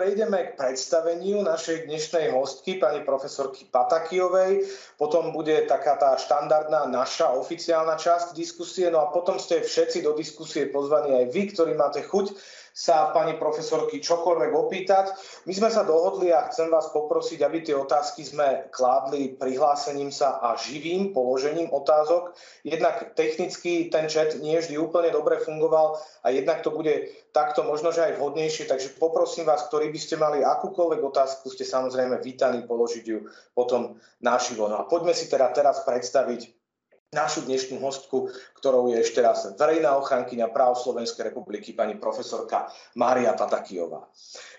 prejdeme k predstaveniu našej dnešnej hostky, pani profesorky Patakijovej. Potom bude taká tá štandardná naša oficiálna časť diskusie. No a potom ste všetci do diskusie pozvaní aj vy, ktorí máte chuť sa pani profesorky čokoľvek opýtať. My sme sa dohodli a chcem vás poprosiť, aby tie otázky sme kládli prihlásením sa a živým položením otázok. Jednak technicky ten chat nie vždy úplne dobre fungoval a jednak to bude takto možno, že aj vhodnejšie. Takže poprosím vás, ktorí by ste mali akúkoľvek otázku, ste samozrejme vítaní položiť ju potom našivo. No a poďme si teda teraz predstaviť našu dnešnú hostku, ktorou je ešte raz verejná ochrankyňa práv Slovenskej republiky, pani profesorka Mária Tatakijová.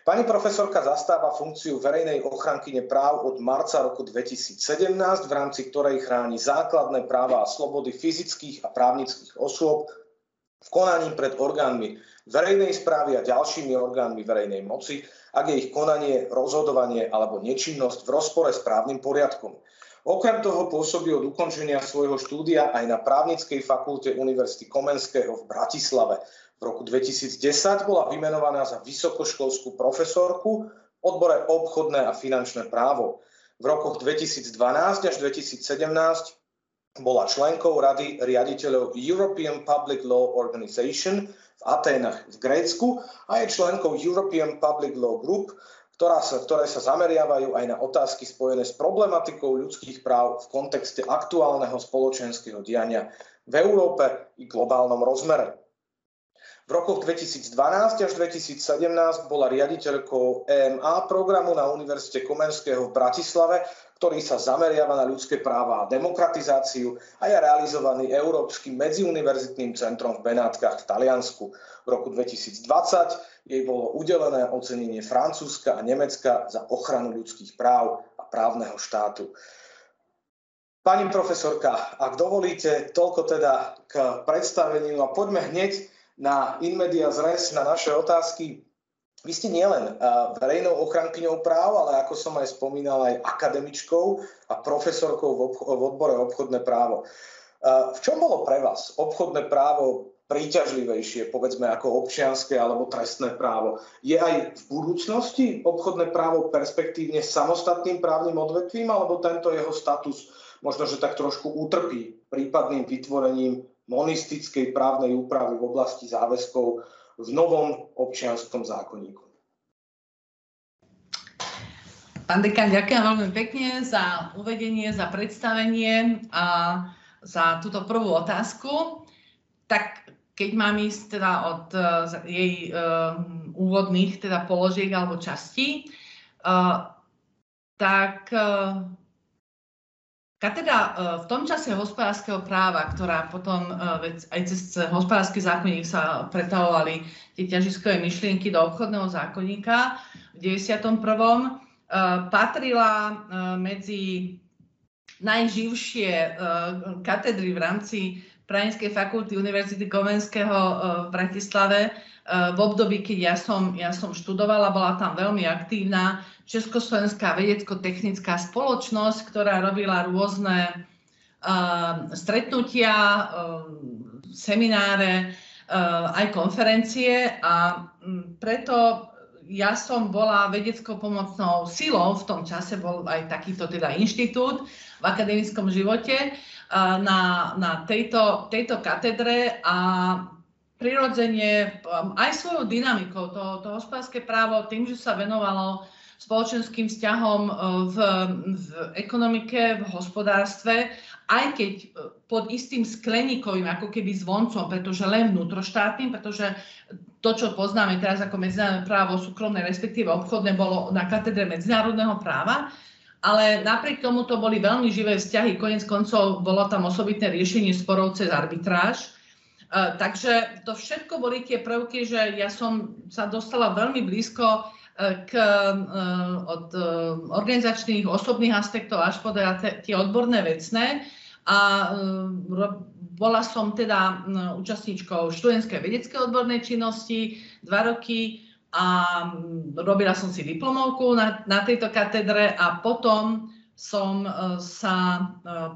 Pani profesorka zastáva funkciu verejnej ochrankyne práv od marca roku 2017, v rámci ktorej chráni základné práva a slobody fyzických a právnických osôb v konaní pred orgánmi verejnej správy a ďalšími orgánmi verejnej moci, ak je ich konanie, rozhodovanie alebo nečinnosť v rozpore s právnym poriadkom. Okrem toho pôsobí od ukončenia svojho štúdia aj na právnickej fakulte Univerzity Komenského v Bratislave. V roku 2010 bola vymenovaná za vysokoškolskú profesorku v odbore obchodné a finančné právo. V rokoch 2012 až 2017 bola členkou rady riaditeľov European Public Law Organization v Aténach v Grécku a je členkou European Public Law Group, ktorá sa, ktoré sa zameriavajú aj na otázky spojené s problematikou ľudských práv v kontexte aktuálneho spoločenského diania v Európe i globálnom rozmere. V rokoch 2012 až 2017 bola riaditeľkou EMA programu na Univerzite Komenského v Bratislave, ktorý sa zameriava na ľudské práva a demokratizáciu a je realizovaný Európskym medziuniverzitným centrom v Benátkach v Taliansku. V roku 2020 jej bolo udelené ocenenie Francúzska a Nemecka za ochranu ľudských práv a právneho štátu. Pani profesorka, ak dovolíte, toľko teda k predstaveniu a poďme hneď na in media res, na naše otázky. Vy ste nielen verejnou ochrankyňou práv, ale ako som aj spomínal, aj akademičkou a profesorkou v odbore obchodné právo. V čom bolo pre vás obchodné právo príťažlivejšie, povedzme ako občianské alebo trestné právo? Je aj v budúcnosti obchodné právo perspektívne samostatným právnym odvetvím, alebo tento jeho status možno, že tak trošku utrpí prípadným vytvorením monistickej právnej úpravy v oblasti záväzkov v novom občianskom zákonníku. Pán dekan, ďakujem veľmi pekne za uvedenie, za predstavenie a za túto prvú otázku. Tak keď mám ísť teda od uh, jej uh, úvodných teda položiek alebo častí, uh, tak Katedra e, v tom čase hospodárskeho práva, ktorá potom e, aj cez hospodársky zákonník sa pretavovali tie ťažiskové myšlienky do obchodného zákonníka v 91. E, patrila medzi najživšie katedry v rámci Praninskej fakulty Univerzity Komenského v Bratislave v období, keď ja som, ja som študovala, bola tam veľmi aktívna Československá vedecko-technická spoločnosť, ktorá robila rôzne uh, stretnutia, uh, semináre, uh, aj konferencie a um, preto ja som bola vedeckou pomocnou silou, v tom čase bol aj takýto teda inštitút v akademickom živote na, na tejto, tejto katedre a prirodzene um, aj svojou dynamikou to, to hospodárske právo, tým, že sa venovalo spoločenským vzťahom e, v, v ekonomike, v hospodárstve, aj keď e, pod istým skleníkovým, ako keby zvoncom, pretože len vnútroštátnym, pretože to, čo poznáme teraz ako medzinárodné právo súkromné, respektíve obchodné, bolo na katedre medzinárodného práva, ale napriek tomu to boli veľmi živé vzťahy. Konec koncov bolo tam osobitné riešenie sporov cez arbitráž. Uh, takže to všetko boli tie prvky, že ja som sa dostala veľmi blízko k, eh, od organizačných, osobných aspektov až po teda tie odborné vecné. A bola som teda účastníčkou študentskej vedeckej odbornej činnosti dva roky a robila som si diplomovku na, na tejto katedre a potom som sa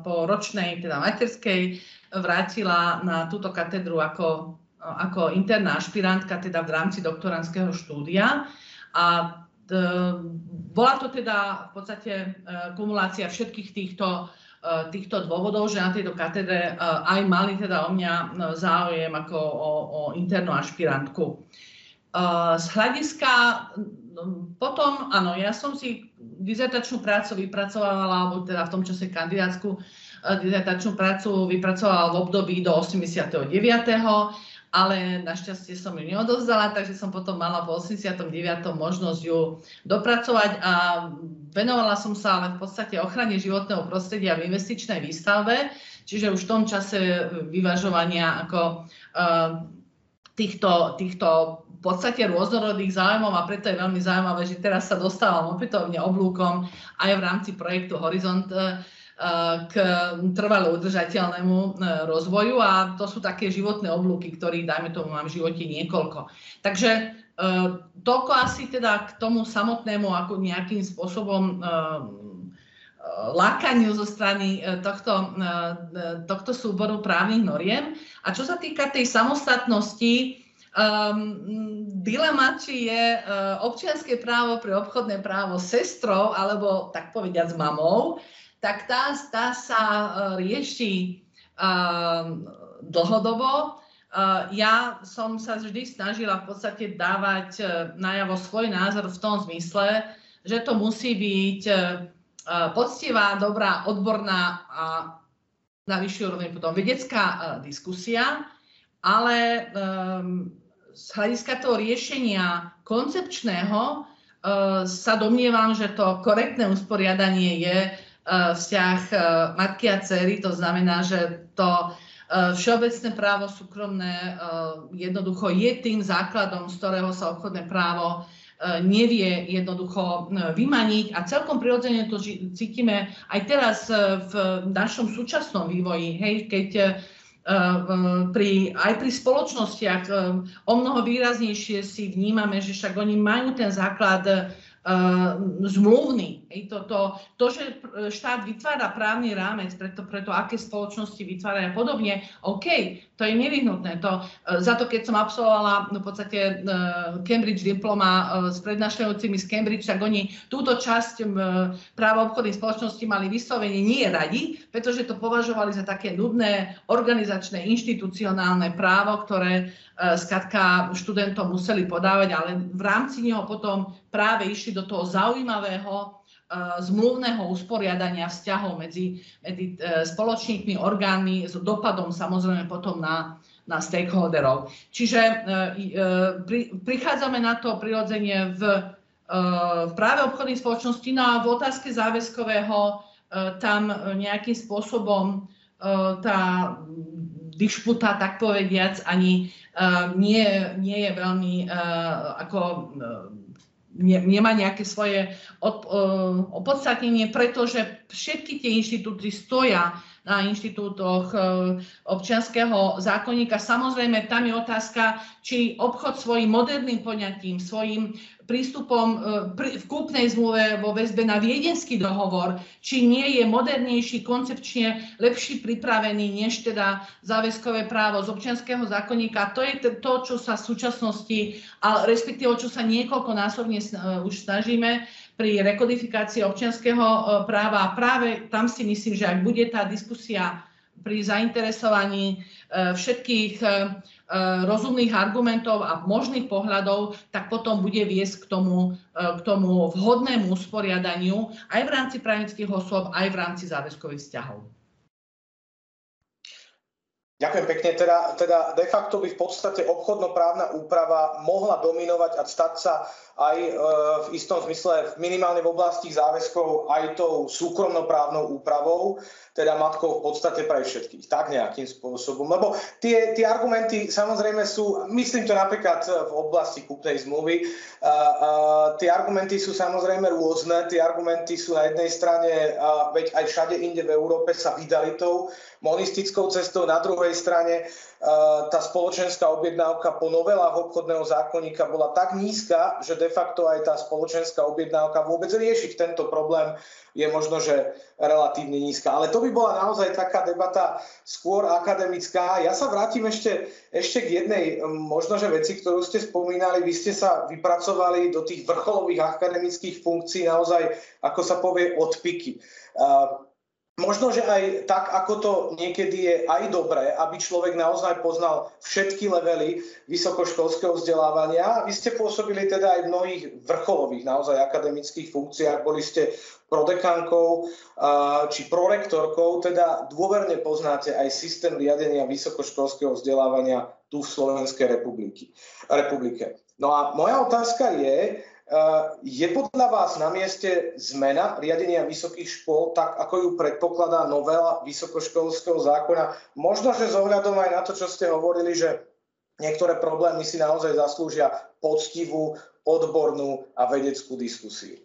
po ročnej, teda materskej, vrátila na túto katedru ako, ako interná ašpirantka, teda v rámci doktorandského štúdia. A bola to teda v podstate kumulácia všetkých týchto, týchto dôvodov, že na tejto katedre aj mali teda o mňa záujem ako o, o internú ašpirantku. Z hľadiska potom, áno, ja som si dizertačnú prácu vypracovala, alebo teda v tom čase kandidátsku dizertačnú prácu vypracovala v období do 89 ale našťastie som ju neodovzdala, takže som potom mala v 89. možnosť ju dopracovať a venovala som sa ale v podstate ochrane životného prostredia v investičnej výstave, čiže už v tom čase vyvažovania ako uh, týchto, týchto v podstate rôznorodých zájmov a preto je veľmi zaujímavé, že teraz sa dostávam opätovne oblúkom aj v rámci projektu Horizont uh, k trvalo udržateľnému e, rozvoju a to sú také životné oblúky, ktorých, dajme tomu, mám v živote niekoľko. Takže e, toľko asi teda k tomu samotnému ako nejakým spôsobom e, lákaniu zo strany tohto, tohto súboru právnych noriem. A čo sa týka tej samostatnosti, um, dilema, či je uh, občianské právo pre obchodné právo sestrou alebo tak povediať s mamou, tak tá, tá sa e, rieši um, dlhodobo. Uh, ja som sa vždy snažila v podstate dávať najavo svoj názor v tom zmysle, že to musí byť poctivá, dobrá, odborná a na vyššej úrovni potom vedecká diskusia, ale z hľadiska toho riešenia koncepčného sa domnievam, že to korektné usporiadanie je E, vzťah e, matky a cery, to znamená, že to e, všeobecné právo súkromné jednoducho je tým základom, z ktorého sa obchodné právo nevie jednoducho vymaniť a celkom prirodzene to cítime aj teraz v našom súčasnom vývoji, hej, keď pri, aj pri spoločnostiach o mnoho výraznejšie si vnímame, že však oni majú ten základ zmluvný. Hej, to, to, to, že štát vytvára právny rámec pre to, pre to aké spoločnosti vytvára a podobne, OK, to je nevyhnutné. To, uh, za to, keď som absolvovala no, v podstate uh, Cambridge diploma s prednášajúcimi z Cambridge, tak oni túto časť práva obchodných spoločností mali vyslovene nie radi, pretože to považovali za také nudné organizačné, inštitucionálne právo, ktoré skladka študentom museli podávať, ale v rámci neho potom práve išli do toho zaujímavého e, zmluvného usporiadania vzťahov medzi, medzi e, spoločníkmi, orgánmi s dopadom samozrejme potom na, na stakeholderov. Čiže e, pri, prichádzame na to prirodzenie v, v práve obchodných spoločností, no a v otázke záväzkového tam nejakým spôsobom tá dišputa, tak povediac, ani nie, nie je veľmi ako nemá nejaké svoje opodstatnenie, pretože všetky tie inštitúty stoja na inštitútoch e, občianského zákonníka. Samozrejme, tam je otázka, či obchod svojim moderným poňatím, svojim prístupom e, v kúpnej zmluve vo väzbe na viedenský dohovor, či nie je modernejší, koncepčne lepší pripravený než teda záväzkové právo z občianského zákonníka. To je to, čo sa v súčasnosti, ale respektíve čo sa niekoľkonásobne e, už snažíme pri rekodifikácii občianského e, práva. Práve tam si myslím, že ak bude tá diskusia pri zainteresovaní všetkých Eh, rozumných argumentov a možných pohľadov, tak potom bude viesť k tomu, k tomu vhodnému usporiadaniu aj v rámci právnických osôb, aj v rámci záväzkových vzťahov. Ďakujem pekne. Teda, teda de facto by v podstate obchodnoprávna úprava mohla dominovať a stať sa aj e, v istom zmysle minimálne v oblasti záväzkov aj tou súkromnoprávnou úpravou, teda matkou v podstate pre všetkých, tak nejakým spôsobom. Lebo tie, tie argumenty samozrejme sú, myslím to napríklad v oblasti kúpnej zmluvy, a, a, tie argumenty sú samozrejme rôzne, tie argumenty sú na jednej strane, a, veď aj všade inde v Európe sa vydali tou monistickou cestou, na druhej strane tá spoločenská objednávka po novelách obchodného zákonníka bola tak nízka, že de facto aj tá spoločenská objednávka vôbec riešiť tento problém je možno, že relatívne nízka. Ale to by bola naozaj taká debata skôr akademická. Ja sa vrátim ešte, ešte k jednej možno, že veci, ktorú ste spomínali. Vy ste sa vypracovali do tých vrcholových akademických funkcií naozaj, ako sa povie, odpiky. Možno, že aj tak, ako to niekedy je aj dobré, aby človek naozaj poznal všetky levely vysokoškolského vzdelávania. Vy ste pôsobili teda aj v mnohých vrcholových naozaj akademických funkciách. Boli ste prodekankou či prorektorkou, teda dôverne poznáte aj systém riadenia vysokoškolského vzdelávania tu v Slovenskej republike. No a moja otázka je, je podľa vás na mieste zmena riadenia vysokých škôl, tak ako ju predpokladá novela vysokoškolského zákona? Možno, že s ohľadom aj na to, čo ste hovorili, že niektoré problémy si naozaj zaslúžia poctivú, odbornú a vedeckú diskusiu.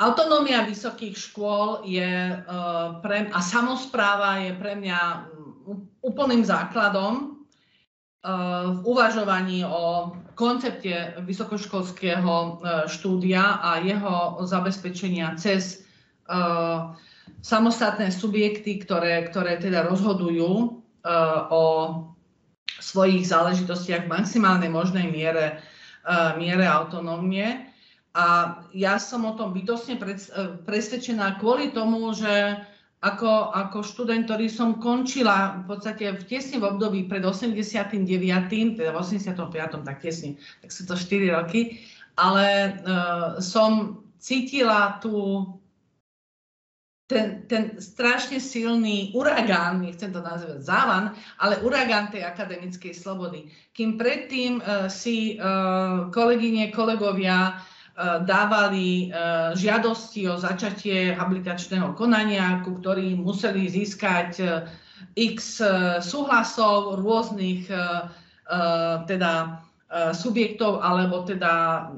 Autonómia vysokých škôl je, uh, pre, a samozpráva je pre mňa mm, úplným základom v uvažovaní o koncepte vysokoškolského e, štúdia a jeho zabezpečenia cez e, samostatné subjekty, ktoré, ktoré teda rozhodujú e, o svojich záležitostiach v maximálnej možnej miere, miere autonómie. A ja som o tom bytosne presvedčená kvôli tomu, že ako, ako študent, ktorý som končila v podstate v tesne v období pred 89., teda v 85., tak tesne, tak sú to 4 roky, ale uh, som cítila tu ten, ten strašne silný uragán, nechcem to nazvať závan, ale uragán tej akademickej slobody. Kým predtým uh, si uh, kolegyne, kolegovia E, dávali e, žiadosti o začatie habilitačného konania, ku ktorým museli získať e, x súhlasov rôznych teda subjektov alebo teda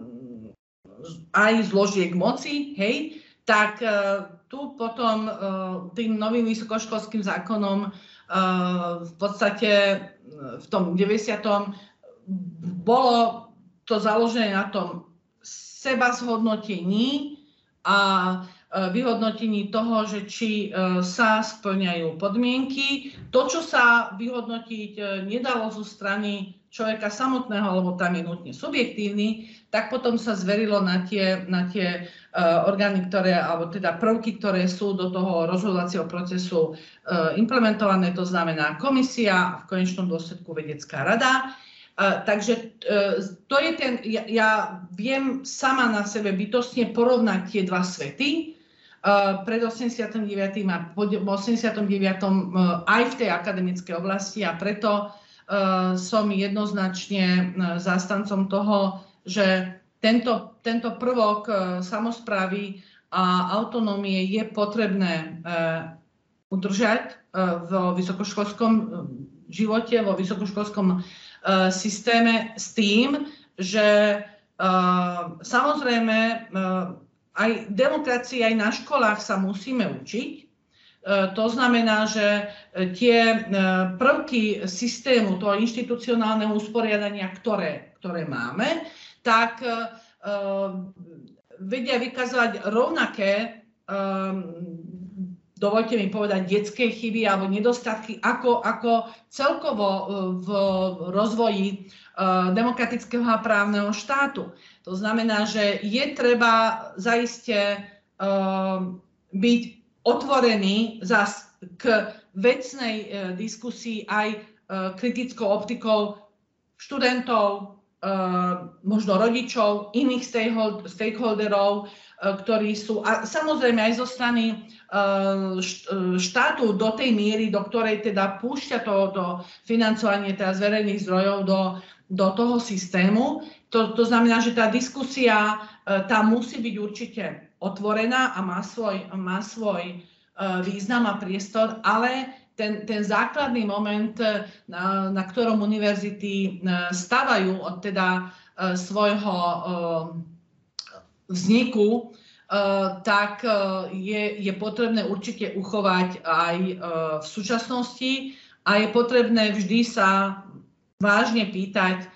aj zložiek moci, hej, tak tu potom tým novým vysokoškolským zákonom v podstate v tom 90. bolo to založené na tom seba zhodnotení a e, vyhodnotení toho, že či e, sa splňajú podmienky. To, čo sa vyhodnotiť e, nedalo zo strany človeka samotného, lebo tam je nutne subjektívny, tak potom sa zverilo na tie, na tie orgány, ktoré, alebo teda prvky, ktoré sú do toho rozhodovacieho procesu implementované, to znamená komisia a v konečnom dôsledku vedecká rada. Takže uh, to je ten, ja, ja viem sama na sebe bytostne porovnať tie dva svety, uh, pred 89. a po 89. aj v tej akademickej oblasti a preto som jednoznačne zástancom toho, že tento, tento prvok samozprávy a autonómie je potrebné udržať v vysokoškolskom živote, vo vysokoškolskom systéme s tým, že eh, samozrejme eh, aj demokracii aj na školách sa musíme učiť. To znamená, že tie prvky systému, toho inštitucionálneho usporiadania, ktoré, ktoré máme, tak vedia vykazovať rovnaké dovolte mi povedať, detské chyby alebo nedostatky, ako, ako celkovo e, v rozvoji e, demokratického a právneho štátu. To znamená, že je treba zaiste e, byť otvorený k vecnej diskusii aj kritickou optikou študentov, možno rodičov, iných stakeholderov, ktorí sú, a samozrejme aj zo strany štátu do tej miery, do ktorej teda púšťa to, to financovanie teda z verejných zdrojov do, do toho systému. To, to znamená, že tá diskusia eh, tá musí byť určite otvorená a má svoj, má svoj eh, význam a priestor, ale ten, ten základný moment, na, na ktorom univerzity stavajú od teda svojho vzniku, Eh, tak eh, je, je potrebné určite uchovať aj eh, v súčasnosti a je potrebné vždy sa vážne pýtať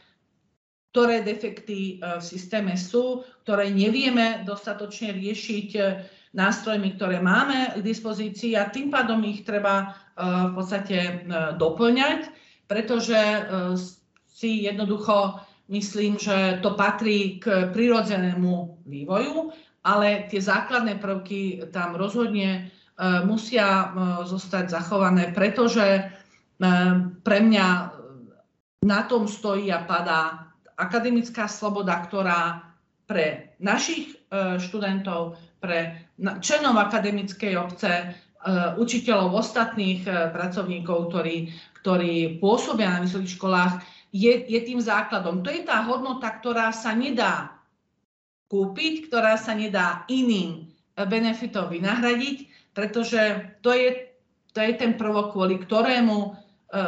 ktoré defekty v systéme sú, ktoré nevieme dostatočne riešiť nástrojmi, ktoré máme k dispozícii a tým pádom ich treba v podstate doplňať, pretože si jednoducho myslím, že to patrí k prirodzenému vývoju, ale tie základné prvky tam rozhodne musia zostať zachované, pretože pre mňa na tom stojí a padá akademická sloboda, ktorá pre našich e, študentov, pre členov akademickej obce, e, učiteľov, ostatných e, pracovníkov, ktorí, ktorí pôsobia na vysokých školách, je, je tým základom. To je tá hodnota, ktorá sa nedá kúpiť, ktorá sa nedá iným benefitom vynahradiť, pretože to je, to je ten prvok, kvôli ktorému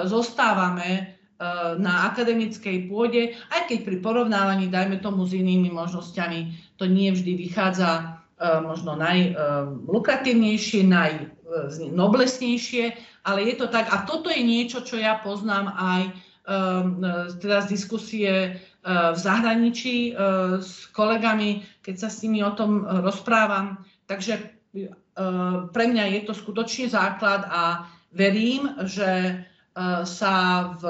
zostávame Eh, na akademickej pôde, aj keď pri porovnávaní, dajme tomu, s inými možnosťami, to nie vždy vychádza eh, možno najlukratívnejšie, najnoblesnejšie, ale je to tak. A toto je niečo, čo ja poznám aj teda z diskusie v zahraničí s kolegami, keď sa s nimi o tom rozprávam. Takže pre mňa je to skutočne základ a verím, že sa v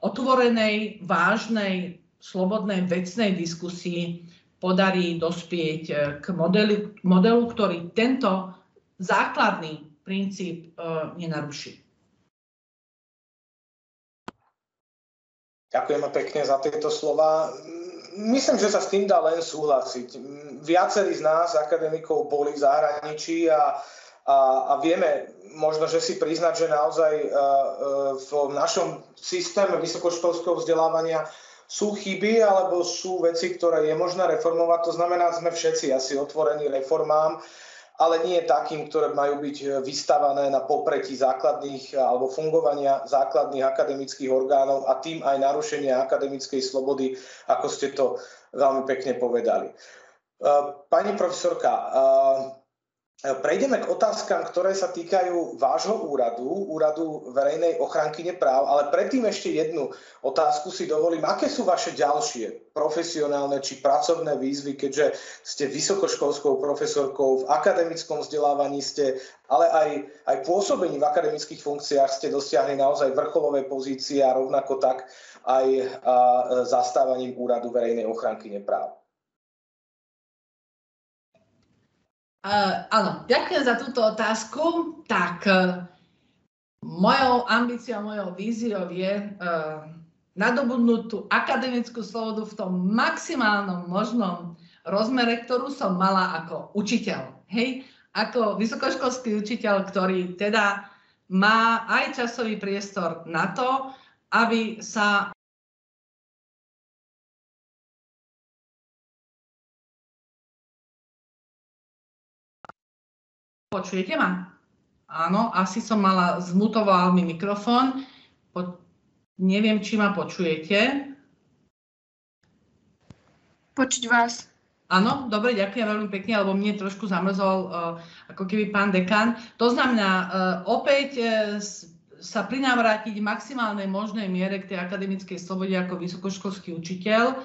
otvorenej, vážnej, slobodnej, vecnej diskusii podarí dospieť e, k modelu, modelu ktorý tento základný princíp e, nenaruší. Ďakujeme pekne za tieto slova. Myslím, že sa s tým dá len súhlasiť. Viacerí z nás, akademikov, boli v zahraničí a, a, a vieme možno, že si priznať, že naozaj e, e, v našom systéme vysokoškolského vzdelávania sú chyby alebo sú veci, ktoré je možné reformovať. To znamená, sme všetci asi otvorení reformám, ale nie takým, ktoré majú byť vystavané na popretí základných alebo fungovania základných akademických orgánov a tým aj narušenia akademickej slobody, ako ste to veľmi pekne povedali. E, pani profesorka, Prejdeme k otázkam, ktoré sa týkajú vášho úradu, úradu verejnej ochranky práv, ale predtým ešte jednu otázku si dovolím. Aké sú vaše ďalšie profesionálne či pracovné výzvy, keďže ste vysokoškolskou profesorkou, v akademickom vzdelávaní ste, ale aj, aj pôsobení v akademických funkciách ste dosiahli naozaj vrcholové pozície a rovnako tak aj a, zastávaním úradu verejnej ochranky práv. Uh, áno, ďakujem za túto otázku. Tak, uh, mojou ambíciou, mojou víziou je uh, nadobudnúť tú akademickú slobodu v tom maximálnom možnom rozmere, ktorú som mala ako učiteľ. Hej, ako vysokoškolský učiteľ, ktorý teda má aj časový priestor na to, aby sa Počujete ma? Áno, asi som mala, zmutoval mi mikrofón. Po, neviem, či ma počujete. Počuť vás. Áno, dobre, ďakujem veľmi pekne, lebo mne trošku zamrzol uh, ako keby pán dekan. To znamená, uh, opäť uh, sa prinavrátiť v maximálnej možnej miere k tej akademickej slobode ako vysokoškolský učiteľ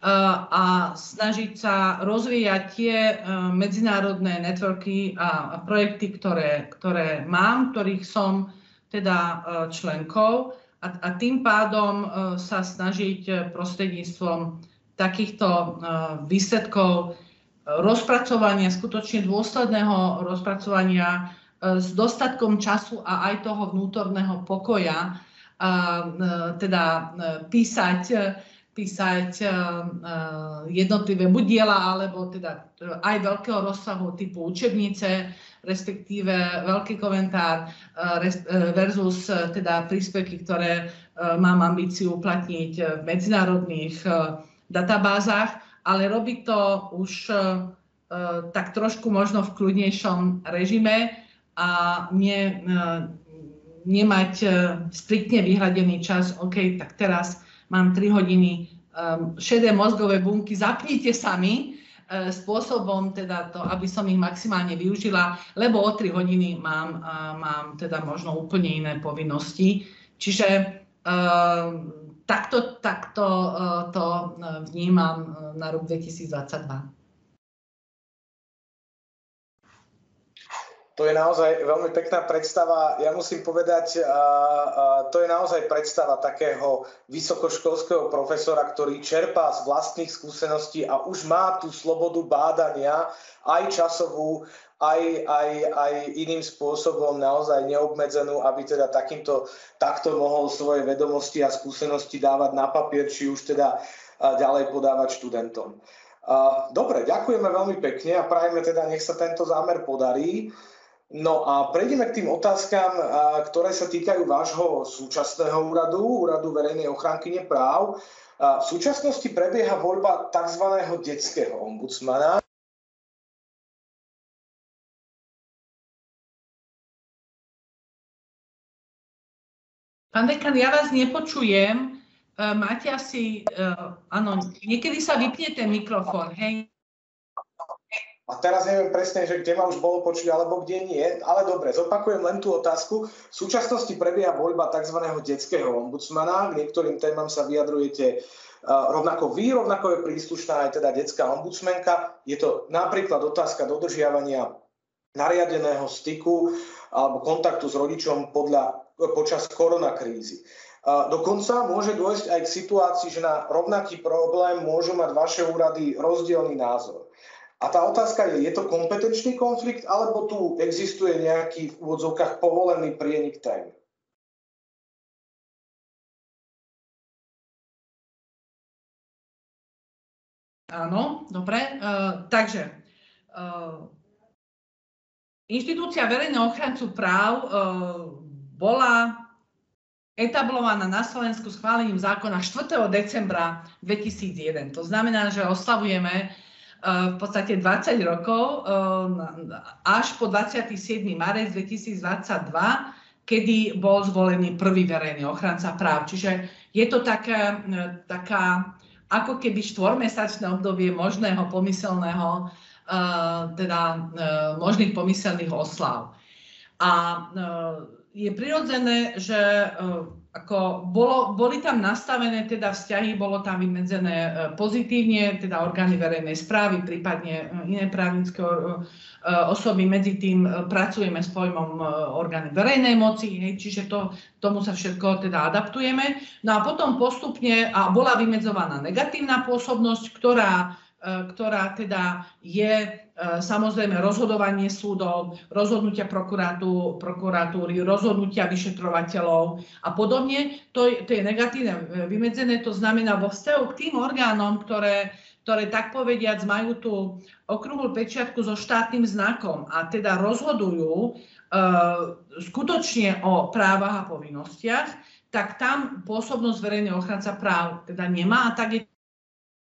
a snažiť sa rozvíjať tie e, medzinárodné networky a projekty, ktoré, ktoré mám, ktorých som teda e, členkou. A, a tým pádom e, sa snažiť prostredníctvom takýchto výsledkov rozpracovania, skutočne dôsledného rozpracovania s dostatkom času a aj toho vnútorného pokoja, teda písať písať eh, eh, jednotlivé buď diela, alebo teda aj veľkého rozsahu typu učebnice, respektíve veľký komentár eh, versus teda príspevky, ktoré mám ambíciu uplatniť v medzinárodných databázach, ale robiť to už tak trošku možno v kľudnejšom režime a nie, nemať striktne vyhradený čas, OK, tak teraz mám 3 hodiny um, šedé mozgové bunky, zapnite sami, uh, spôsobom teda to, aby som ich maximálne využila, lebo o 3 hodiny mám, uh, mám teda možno úplne iné povinnosti. Čiže uh, takto, takto to vnímam na rok 2022. To je naozaj veľmi pekná predstava. Ja musím povedať, to je naozaj predstava takého vysokoškolského profesora, ktorý čerpá z vlastných skúseností a už má tú slobodu bádania, aj časovú, aj, aj, aj iným spôsobom naozaj neobmedzenú, aby teda takýmto, takto mohol svoje vedomosti a skúsenosti dávať na papier, či už teda ďalej podávať študentom. Dobre, ďakujeme veľmi pekne a prajeme teda, nech sa tento zámer podarí. No a prejdeme k tým otázkam, ktoré sa týkajú vášho súčasného úradu, úradu verejnej ochránkyne práv. V súčasnosti prebieha voľba tzv. detského ombudsmana. Pán dekan, ja vás nepočujem. E, máte asi, e, áno, niekedy sa vypne ten mikrofón, hej? A teraz neviem presne, že kde ma už bolo počuť alebo kde nie, ale dobre, zopakujem len tú otázku. V súčasnosti prebieha voľba tzv. detského ombudsmana. K niektorým témam sa vyjadrujete rovnako vy, rovnako je príslušná aj teda detská ombudsmenka. Je to napríklad otázka dodržiavania nariadeného styku alebo kontaktu s rodičom podľa, počas koronakrízy. Dokonca môže dôjsť aj k situácii, že na rovnaký problém môžu mať vaše úrady rozdielný názor. A tá otázka je, je to kompetenčný konflikt, alebo tu existuje nejaký v úvodzovkách povolený prienik tém? Áno, dobre. Uh, takže uh, inštitúcia verejného ochrancu práv uh, bola etablovaná na Slovensku schválením zákona 4. decembra 2001. To znamená, že oslavujeme v podstate 20 rokov eh, až po 27. marec 2022, kedy bol zvolený prvý verejný ochranca práv. Čiže je to taká, eh, taká ako keby štvormesačné obdobie možného pomyselného, teda možných pomyselných oslav. A je prirodzené, že ako bolo, boli tam nastavené teda vzťahy, bolo tam vymedzené e, pozitívne, teda orgány verejnej správy, prípadne e, iné právnické e, osoby. Medzi tým pracujeme s pojmom orgány verejnej moci, hej, čiže to, tomu sa všetko teda adaptujeme. No a potom postupne a bola vymedzovaná negatívna pôsobnosť, ktorá ktorá teda je e, samozrejme rozhodovanie súdov, rozhodnutia prokuratúry, rozhodnutia vyšetrovateľov a podobne. To, to je negatívne e, vymedzené, to znamená vo vzťahu k tým orgánom, ktoré, ktoré tak povediac majú tú okrúhlu pečiatku so štátnym znakom a teda rozhodujú skutočne o právach a povinnostiach, tak tam pôsobnosť verejného ochranca práv teda nemá a tak je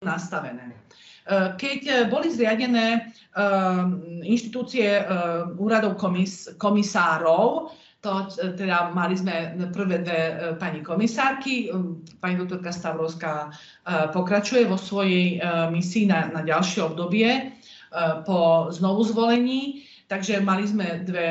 nastavené. Eh, keď eh, boli zriadené eh, inštitúcie úradov komis, komisárov, to teda mali sme prvé dve pani komisárky, pani doktorka Stavrovská pokračuje vo svojej misii na, na ďalšie obdobie po znovu zvolení. Takže mali sme dve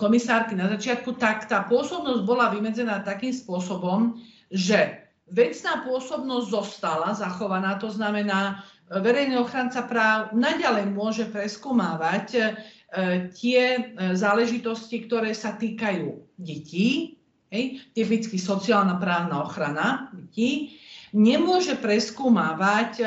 komisárky na začiatku, tak tá pôsobnosť bola vymedzená takým spôsobom, že vecná pôsobnosť zostala zachovaná, to znamená, verejný ochranca práv naďalej môže preskúmávať e, tie e, záležitosti, ktoré sa týkajú detí, hej, typicky sociálna právna ochrana detí, nemôže preskúmávať e,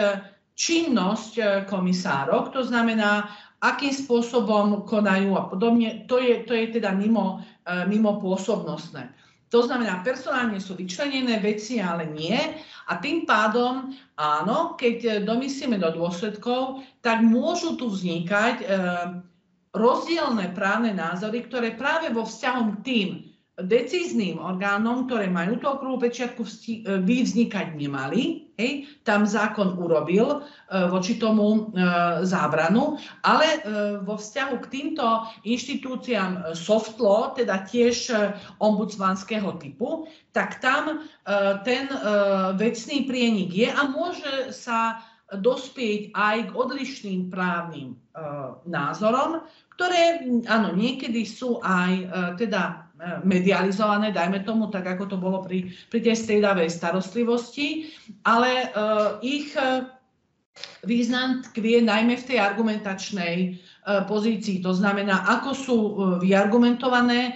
činnosť komisárok, to znamená, akým spôsobom konajú a podobne, to je, to je teda mimo, mimo pôsobnostné. To znamená, personálne sú vyčlenené veci, ale nie. A tým pádom, áno, keď domyslíme do dôsledkov, tak môžu tu vznikať e, rozdielne právne názory, ktoré práve vo vzťahom k tým decízným orgánom, ktoré majú tú okruhu pečiatku, e, by vznikať nemali. Hej. Tam zákon urobil e, voči tomu e, zábranu, ale vo vzťahu k týmto inštitúciám soft law, teda tiež ombudsmanského typu, tak tam ten vecný prienik je a môže sa dospieť aj k odlišným právnym názorom, ktoré, áno, niekedy sú aj teda medializované, dajme tomu, tak ako to bolo pri, pri tej striedavej starostlivosti, ale ich význam tkvie najmä v tej argumentačnej pozícii. To znamená, ako sú vyargumentované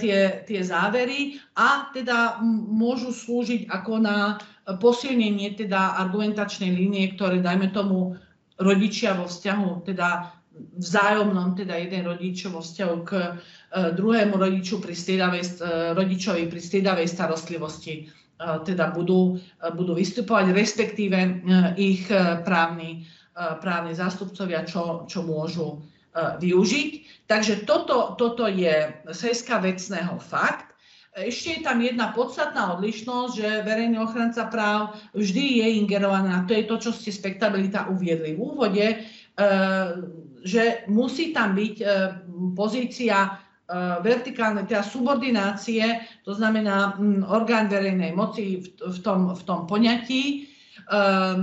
tie, tie závery a teda môžu slúžiť ako na posilnenie teda argumentačnej línie, ktoré, dajme tomu, rodičia vo vzťahu teda vzájomnom, teda jeden rodič vzťahu k e, druhému rodiču pri e, rodičovi pri striedavej starostlivosti e, teda budú, budú vystupovať, respektíve ich právni, právni zástupcovia, čo, čo môžu využiť. Takže toto, toto je z vecného fakt. Ešte je tam jedna podstatná odlišnosť, že verejný ochranca práv vždy je ingerovaná. To je to, čo ste spektabilita uviedli v úvode že musí tam byť e, pozícia e, vertikálnej, teda subordinácie, to znamená orgán verejnej moci v tom, v tom poňatí,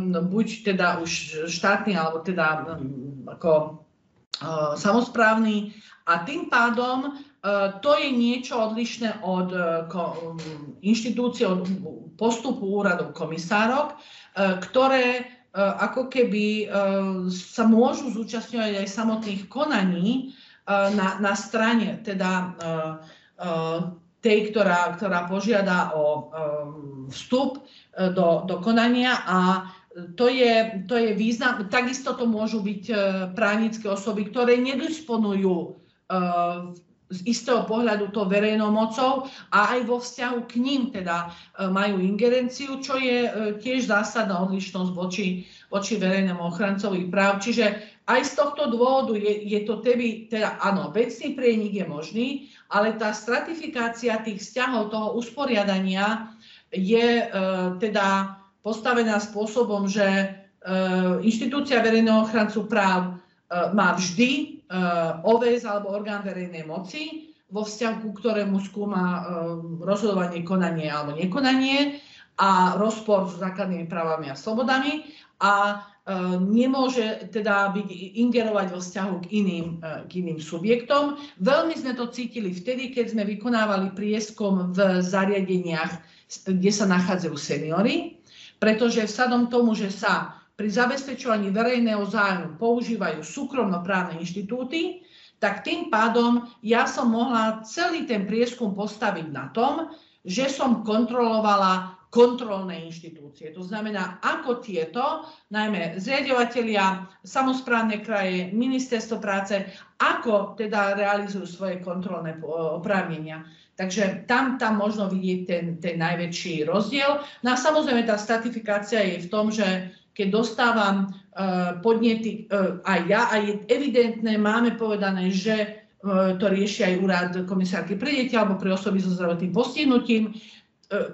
buď teda už štátny, alebo teda ako samozprávny. A tým pádom to je niečo odlišné od inštitúcie, od postupu úradov komisárok, ktoré ako keby e, sa môžu zúčastňovať aj samotných konaní e, na, na strane teda tej, ktorá, ktorá požiada o vstup do, do konania. A to je, to je význam, takisto to môžu byť právnické osoby, ktoré nedisponujú z istého pohľadu to verejnou mocou a aj vo vzťahu k ním teda e, majú ingerenciu, čo je e, tiež zásadná odlišnosť voči, voči verejnému ochrancovi práv. Čiže aj z tohto dôvodu je, je to teby, teda áno, vecný prienik je možný, ale tá stratifikácia tých vzťahov toho usporiadania je e, teda postavená spôsobom, že e, inštitúcia verejného ochrancu práv má vždy Eh, OVS alebo orgán verejnej moci, vo vzťahu ku ktorému skúma eh, rozhodovanie, konanie alebo nekonanie a rozpor s základnými právami a slobodami a nemôže teda byť ingerovať vo vzťahu k iným, k iným subjektom. Veľmi sme to cítili vtedy, keď sme vykonávali prieskom v zariadeniach, kde sa nachádzajú seniory, pretože vsadom tomu, že sa pri zabezpečovaní verejného zájmu používajú súkromnoprávne inštitúty, tak tým pádom ja som mohla celý ten prieskum postaviť na tom, že som kontrolovala kontrolné inštitúcie. To znamená, ako tieto, najmä zriadovateľia, samozprávne kraje, ministerstvo práce, ako teda realizujú svoje kontrolné oprávnenia. Takže tam, tam možno vidieť ten, ten najväčší rozdiel. No a samozrejme tá stratifikácia je v tom, že keď dostávam e, podnety e, aj ja, a je evidentné, máme povedané, že e, to rieši aj úrad komisárky pre deti alebo pre osoby so zdravotným postihnutím.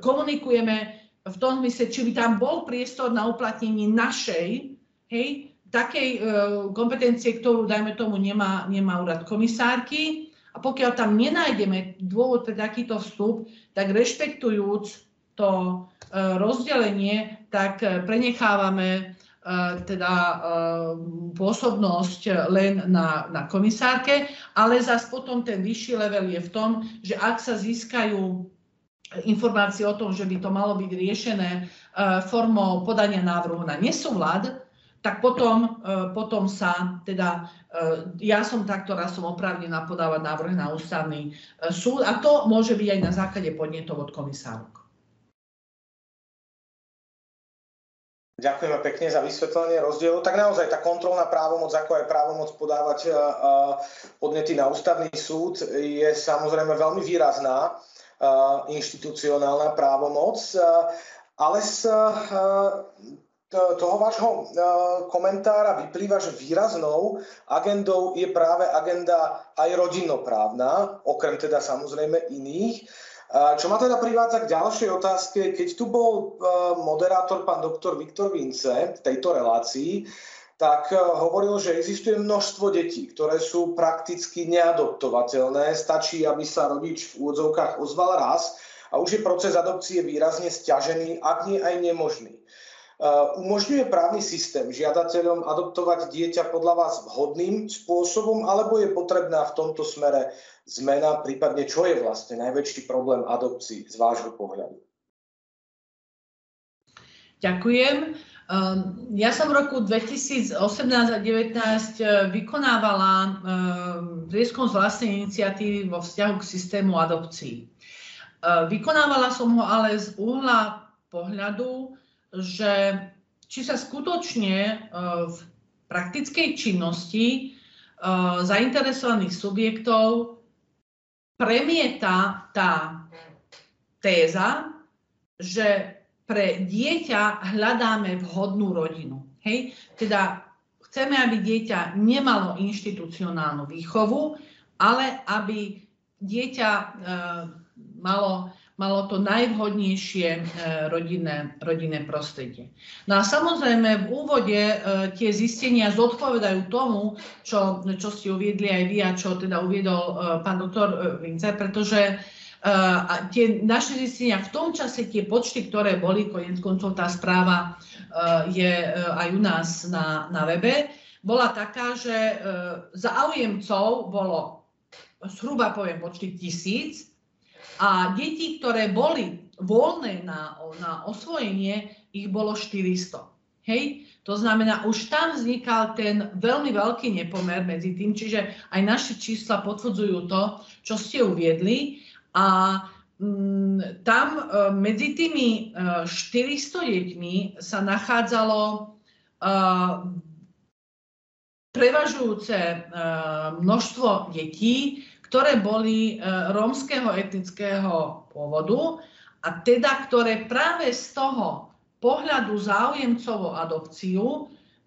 Komunikujeme v tom zmysle, či by tam bol priestor na uplatnenie našej, hej, takej kompetencie, ktorú, dajme tomu, nemá, nemá úrad komisárky. A pokiaľ tam nenájdeme dôvod pre takýto vstup, tak rešpektujúc to rozdelenie, tak prenechávame e, teda e, pôsobnosť len na, na komisárke, ale zase potom ten vyšší level je v tom, že ak sa získajú informácie o tom, že by to malo byť riešené e, formou podania návrhu na nesúlad, tak potom, potom sa teda, ja som tá, ktorá som oprávnená podávať návrh na ústavný súd a to môže byť aj na základe podnetov od komisárok. Ďakujeme pekne za vysvetlenie rozdielu. Tak naozaj tá kontrolná právomoc, ako aj právomoc podávať podnety na ústavný súd je samozrejme veľmi výrazná inštitucionálna právomoc, ale z toho vášho komentára vyplýva, že výraznou agendou je práve agenda aj rodinnoprávna, okrem teda samozrejme iných. Čo ma teda privádza k ďalšej otázke, keď tu bol e, moderátor pán doktor Viktor Vince v tejto relácii, tak e, hovoril, že existuje množstvo detí, ktoré sú prakticky neadoptovateľné. Stačí, aby sa rodič v úvodzovkách ozval raz a už je proces adopcie výrazne stiažený, ak nie aj nemožný. Umožňuje právny systém žiadateľom adoptovať dieťa podľa vás vhodným spôsobom, alebo je potrebná v tomto smere zmena, prípadne čo je vlastne najväčší problém adopcií z vášho pohľadu? Ďakujem. Ehm, ja som v roku 2018 a 2019 e, vykonávala ehm, prieskum z vlastnej iniciatívy vo vzťahu k systému adopcií. Vykonávala som ho ale z uhla pohľadu, že či sa skutočne e, v praktickej činnosti e, zainteresovaných subjektov premieta tá téza, že pre dieťa hľadáme vhodnú rodinu. Hej? Teda chceme, aby dieťa nemalo inštitucionálnu výchovu, ale aby dieťa e, malo malo to najvhodnejšie e, rodinné, rodinné prostredie. No a samozrejme v úvode e, tie zistenia zodpovedajú tomu, čo, čo ste uviedli aj vy a čo teda uviedol e, pán doktor Vincer, pretože a tie naše zistenia v tom čase, tie počty, ktoré boli, koniec koncov tá správa je aj u nás na, na webe, bola taká, že záujemcov bolo zhruba poviem počty tisíc, a deti, ktoré boli voľné na, na osvojenie, ich bolo 400. Hej? To znamená, už tam vznikal ten veľmi veľký nepomer medzi tým, čiže aj naše čísla potvrdzujú to, čo ste uviedli. A mm, tam e, medzi tými e, 400 deťmi sa nachádzalo e, prevažujúce e, množstvo detí, ktoré boli e, rómskeho etnického pôvodu a teda ktoré práve z toho pohľadu záujemcov o adopciu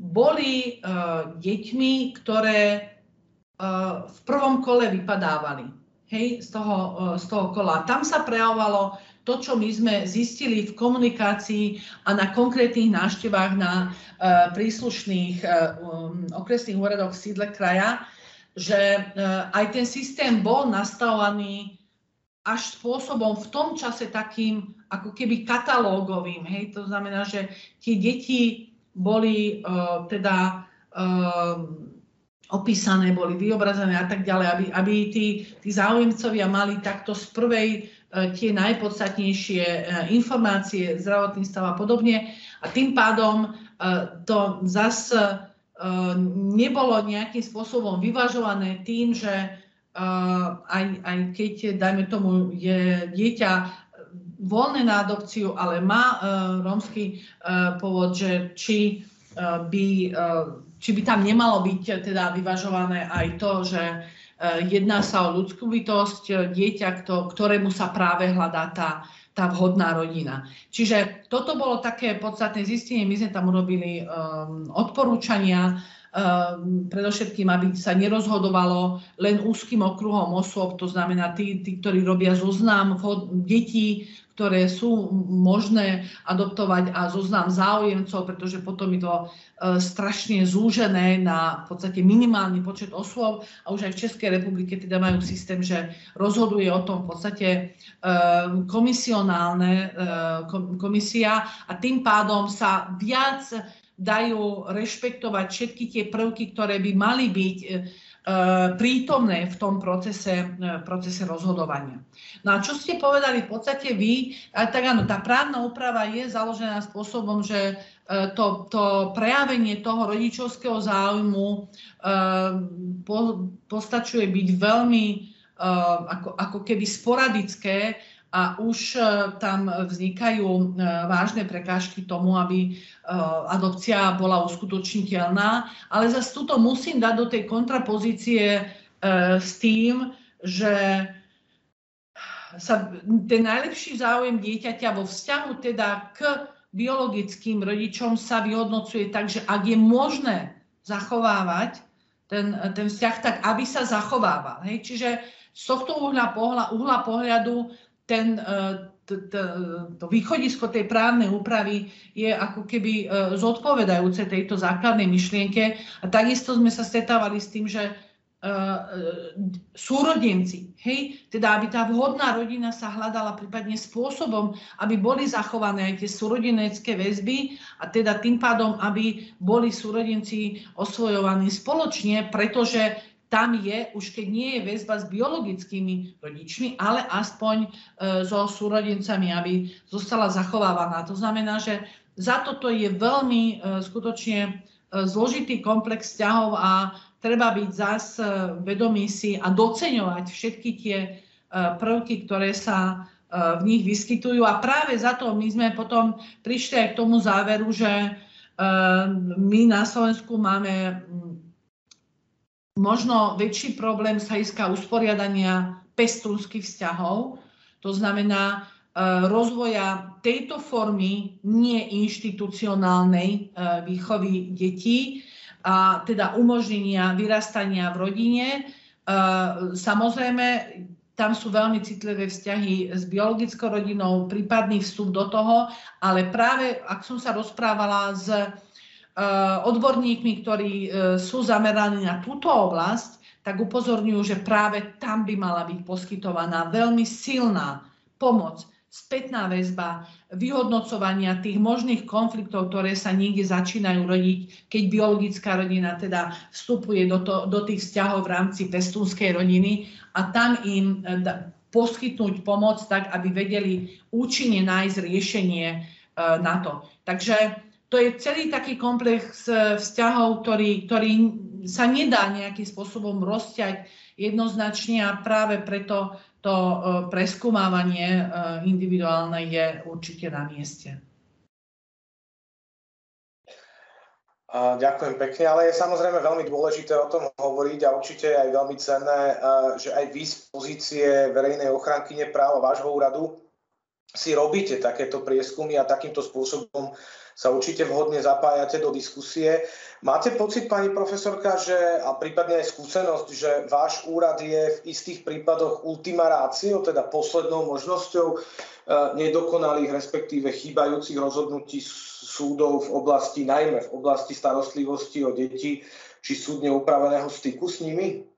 boli uh, deťmi, ktoré uh, v prvom kole vypadávali hej, z, toho, z toho kola. Tam sa prejavovalo to, čo my sme zistili v komunikácii a na konkrétnych návštevách na príslušných um, okresných úradoch v sídle kraja, že e, aj ten systém bol nastavovaný až spôsobom v tom čase takým ako keby katalógovým. Hej? To znamená, že tie deti boli uh, teda uh, opísané, boli vyobrazené a tak ďalej, aby, aby tí, tí záujemcovia mali takto z prvej uh, tie najpodstatnejšie uh, informácie, zdravotný stav a podobne. A tým pádom uh, to zase nebolo nejakým spôsobom vyvažované tým, že aj, aj keď, dajme tomu, je dieťa voľné na adopciu, ale má rómsky pôvod, že či by, či by tam nemalo byť teda vyvažované aj to, že jedná sa o ľudskú bytosť, dieťa, ktorému sa práve hľadá tá, tá vhodná rodina. Čiže toto bolo také podstatné zistenie. My sme tam urobili um, odporúčania, um, predovšetkým, aby sa nerozhodovalo len úzkým okruhom osôb, to znamená tí, tí ktorí robia zoznam detí, ktoré sú možné adoptovať a zoznam záujemcov, pretože potom je to e, strašne zúžené na v podstate minimálny počet osôb. A už aj v Českej republike teda majú systém, že rozhoduje o tom v podstate e, komisionálne e, komisia. A tým pádom sa viac dajú rešpektovať všetky tie prvky, ktoré by mali byť E, prítomné v tom procese, e, procese rozhodovania. No a čo ste povedali v podstate vy, tak áno, tá právna úprava je založená spôsobom, že e, to, to prejavenie toho rodičovského záujmu po, postačuje byť veľmi ako, ako keby sporadické a už e, tam vznikajú e, vážne prekážky tomu, aby e, adopcia bola uskutočniteľná. Ale zase túto musím dať do tej kontrapozície s tým, že sa ten najlepší záujem dieťaťa vo vzťahu teda k biologickým rodičom sa vyhodnocuje tak, že ak je možné zachovávať ten, ten vzťah, tak aby sa zachovával. Hej? Čiže z tohto uhla, pohľa, uhla pohľadu ten, e, to východisko tej právnej úpravy je ako keby e, zodpovedajúce tejto základnej myšlienke. A takisto sme sa stretávali s tým, že súrodenci, hej, teda aby tá vhodná rodina sa hľadala prípadne spôsobom, aby boli zachované aj tie súrodenecké väzby a teda tým pádom, aby boli súrodenci osvojovaní spoločne, pretože tam je, už keď nie je väzba s biologickými rodičmi, ale aspoň e, so súrodencami, aby zostala zachovávaná. To znamená, že za toto je veľmi e, skutočne e, zložitý komplex vzťahov a treba byť zás vedomý si a doceňovať všetky tie prvky, ktoré sa v nich vyskytujú. A práve za to my sme potom prišli aj k tomu záveru, že my na Slovensku máme možno väčší problém z hľadiska usporiadania pestúnskych vzťahov. To znamená rozvoja tejto formy neinštitucionálnej výchovy detí, a teda umožnenia vyrastania v rodine. E, samozrejme, tam sú veľmi citlivé vzťahy s biologickou rodinou, prípadný vstup do toho, ale práve ak som sa rozprávala s e, odborníkmi, ktorí e, sú zameraní na túto oblasť, tak upozorňujú, že práve tam by mala byť poskytovaná veľmi silná pomoc spätná väzba, vyhodnocovania tých možných konfliktov, ktoré sa niekde začínajú rodiť, keď biologická rodina teda vstupuje do, to, do tých vzťahov v rámci pestúnskej rodiny a tam im e, poskytnúť pomoc tak, aby vedeli účinne nájsť riešenie na to. Takže to je celý taký komplex e, vzťahov, ktorý, ktorý sa nedá nejakým spôsobom rozťať jednoznačne a práve preto to e, preskúmávanie e, individuálne je určite na mieste. Ďakujem pekne, ale je samozrejme veľmi dôležité o tom hovoriť a určite aj veľmi cenné, že aj vy z pozície verejnej ochrankyne práva vášho úradu si robíte takéto prieskumy a takýmto spôsobom sa určite vhodne zapájate do diskusie. Máte pocit, pani profesorka, že, a prípadne aj skúsenosť, že váš úrad je v istých prípadoch ultima teda poslednou možnosťou e, nedokonalých, respektíve chýbajúcich rozhodnutí súdov v oblasti, najmä v oblasti starostlivosti o deti či súdne upraveného styku s nimi?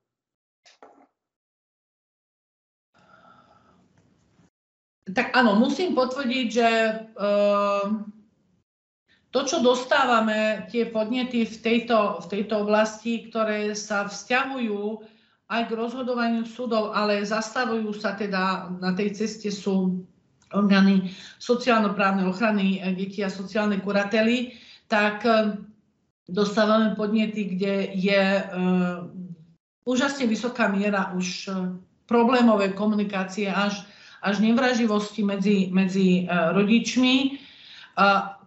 Tak áno, musím potvrdiť, že uh, to, čo dostávame, tie podnety v tejto, v tejto oblasti, ktoré sa vzťahujú aj k rozhodovaniu súdov, ale zastavujú sa teda na tej ceste sú orgány sociálno-právnej ochrany detí a sociálnej kurately, tak e, dostávame podnety, kde je úžasne vysoká miera už problémové komunikácie až, až nevraživosti medzi, medzi uh, rodičmi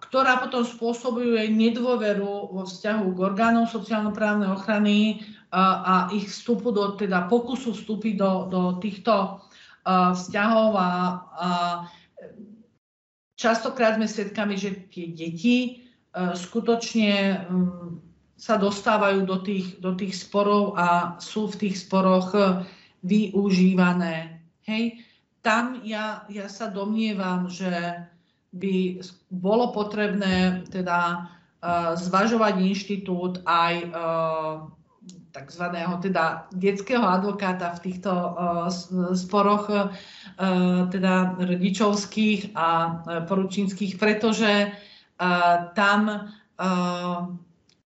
ktorá potom spôsobuje nedôveru vo vzťahu k orgánom sociálno-právnej ochrany a ich vstupu do, teda pokusu vstúpiť do, do týchto vzťahov a, a častokrát sme svedkami, že tie deti skutočne sa dostávajú do tých, do tých sporov a sú v tých sporoch využívané. Hej. Tam ja, ja sa domnievam, že by bolo potrebné teda uh, zvažovať inštitút aj uh, tzv. teda detského advokáta v týchto uh, sporoch teda rodičovských a poručínskych, pretože tam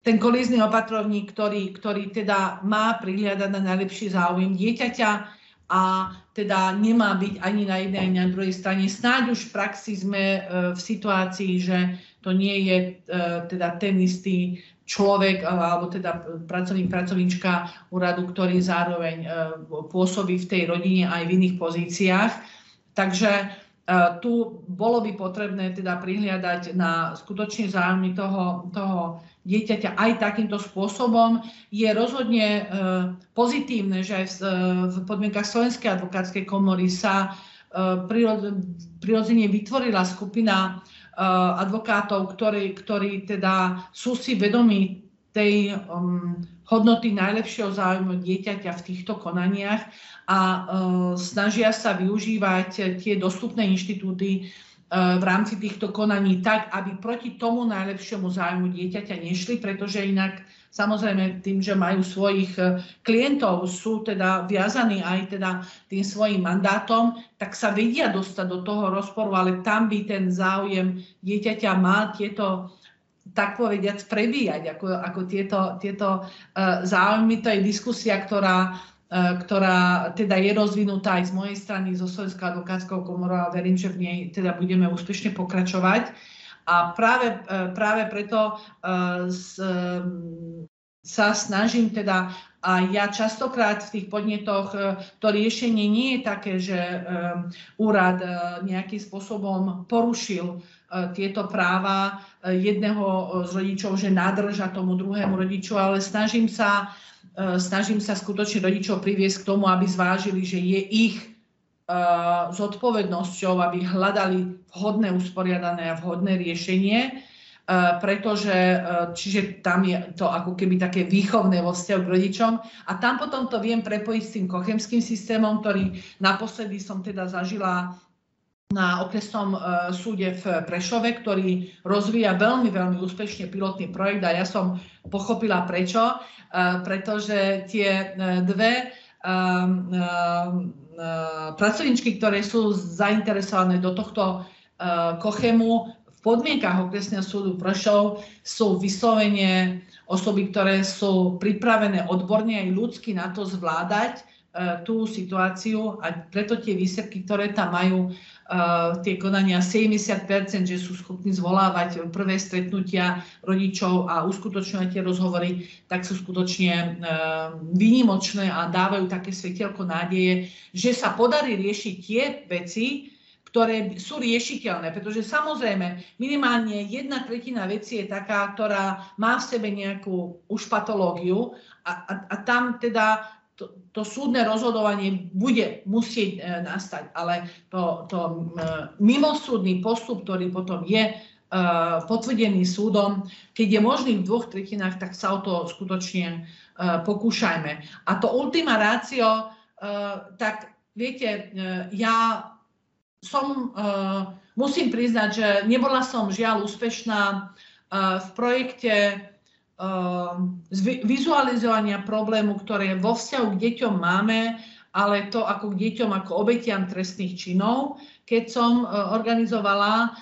ten kolízny opatrovník, ktorý, ktorý teda má prihliadať na najlepší záujem dieťaťa, a teda nemá byť ani na jednej, ani na druhej strane. Snáď už v praxi sme e, v situácii, že to nie je e, teda ten istý človek alebo teda pracovník, pracovníčka úradu, ktorý zároveň e, pôsobí v tej rodine aj v iných pozíciách. Takže tu bolo by potrebné teda prihliadať na skutočne záujmy toho, toho dieťaťa aj takýmto spôsobom. Je rozhodne e, pozitívne, že aj v, e, v podmienkach Slovenskej advokátskej komory sa e, prirodzene vytvorila skupina advokátov, ktorí, ktorí teda sú si vedomí tej um, hodnoty najlepšieho záujmu dieťaťa v týchto konaniach a uh, snažia sa využívať tie dostupné inštitúty v rámci týchto konaní tak, aby proti tomu najlepšiemu zájmu dieťaťa nešli, pretože inak samozrejme tým, že majú svojich e, klientov, sú teda viazaní aj teda tým svojim mandátom, tak sa vedia dostať do toho rozporu, ale tam by ten záujem dieťaťa mal tieto tak povediac prebíjať, ako, ako tieto, tieto uh, záujmy. To je diskusia, ktorá E, ktorá teda je rozvinutá aj z mojej strany, zo Slovenskou advokátskou komorou a verím, že v nej teda budeme úspešne pokračovať. A práve, e, práve preto e, sa snažím teda a ja častokrát v tých podnetoch to riešenie nie je také, že úrad nejakým spôsobom porušil tieto práva jedného z rodičov, že nadrža tomu druhému rodiču, ale snažím sa E, snažím sa skutočne rodičov priviesť k tomu, aby zvážili, že je ich e, zodpovednosťou, aby hľadali vhodné usporiadané a vhodné riešenie, e, pretože čiže tam je to ako keby také výchovné vo vzťahu k rodičom. A tam potom to viem prepojiť s tým kochemským systémom, ktorý naposledy som teda zažila na okresnom súde v Prešove, ktorý rozvíja veľmi, veľmi úspešne pilotný projekt a ja som pochopila prečo. Pretože tie e, dve pracovničky, ktoré sú zainteresované do tohto kochemu v podmienkach okresného súdu Prešov sú vyslovene osoby, ktoré sú pripravené odborne aj ľudsky na to zvládať tú situáciu a preto tie výsledky, ktoré tam majú, tie konania 70%, že sú schopní zvolávať prvé stretnutia rodičov a uskutočňovať tie rozhovory, tak sú skutočne výnimočné a dávajú také svetielko nádeje, že sa podarí riešiť tie veci, ktoré sú riešiteľné, pretože samozrejme minimálne jedna tretina veci je taká, ktorá má v sebe nejakú už patológiu a, a, a tam teda to, súdne rozhodovanie bude musieť e, nastať, ale to, to e, mimosúdny postup, ktorý potom je e, potvrdený súdom, keď je možný v dvoch tretinách, tak sa o to skutočne pokúšajme. A to ultima ratio, tak viete, ja som, musím priznať, že nebola som žiaľ úspešná v projekte vizualizovania problému, ktoré vo vzťahu k deťom máme, ale to ako k deťom, ako obetiam trestných činov. Keď som e, organizovala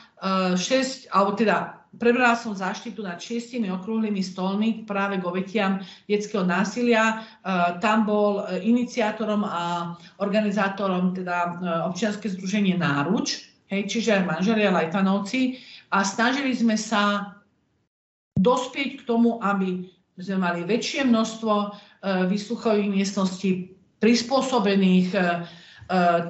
6, e, alebo teda prebrala som záštitu nad šiestimi okrúhlymi stolmi práve k obetiam detského násilia. E, tam bol iniciátorom a organizátorom teda občianske združenie Náruč, hej, čiže aj manželia Lajtanovci. A snažili sme sa dospieť k tomu, aby sme mali väčšie množstvo e, výsluchových miestností prispôsobených e, e,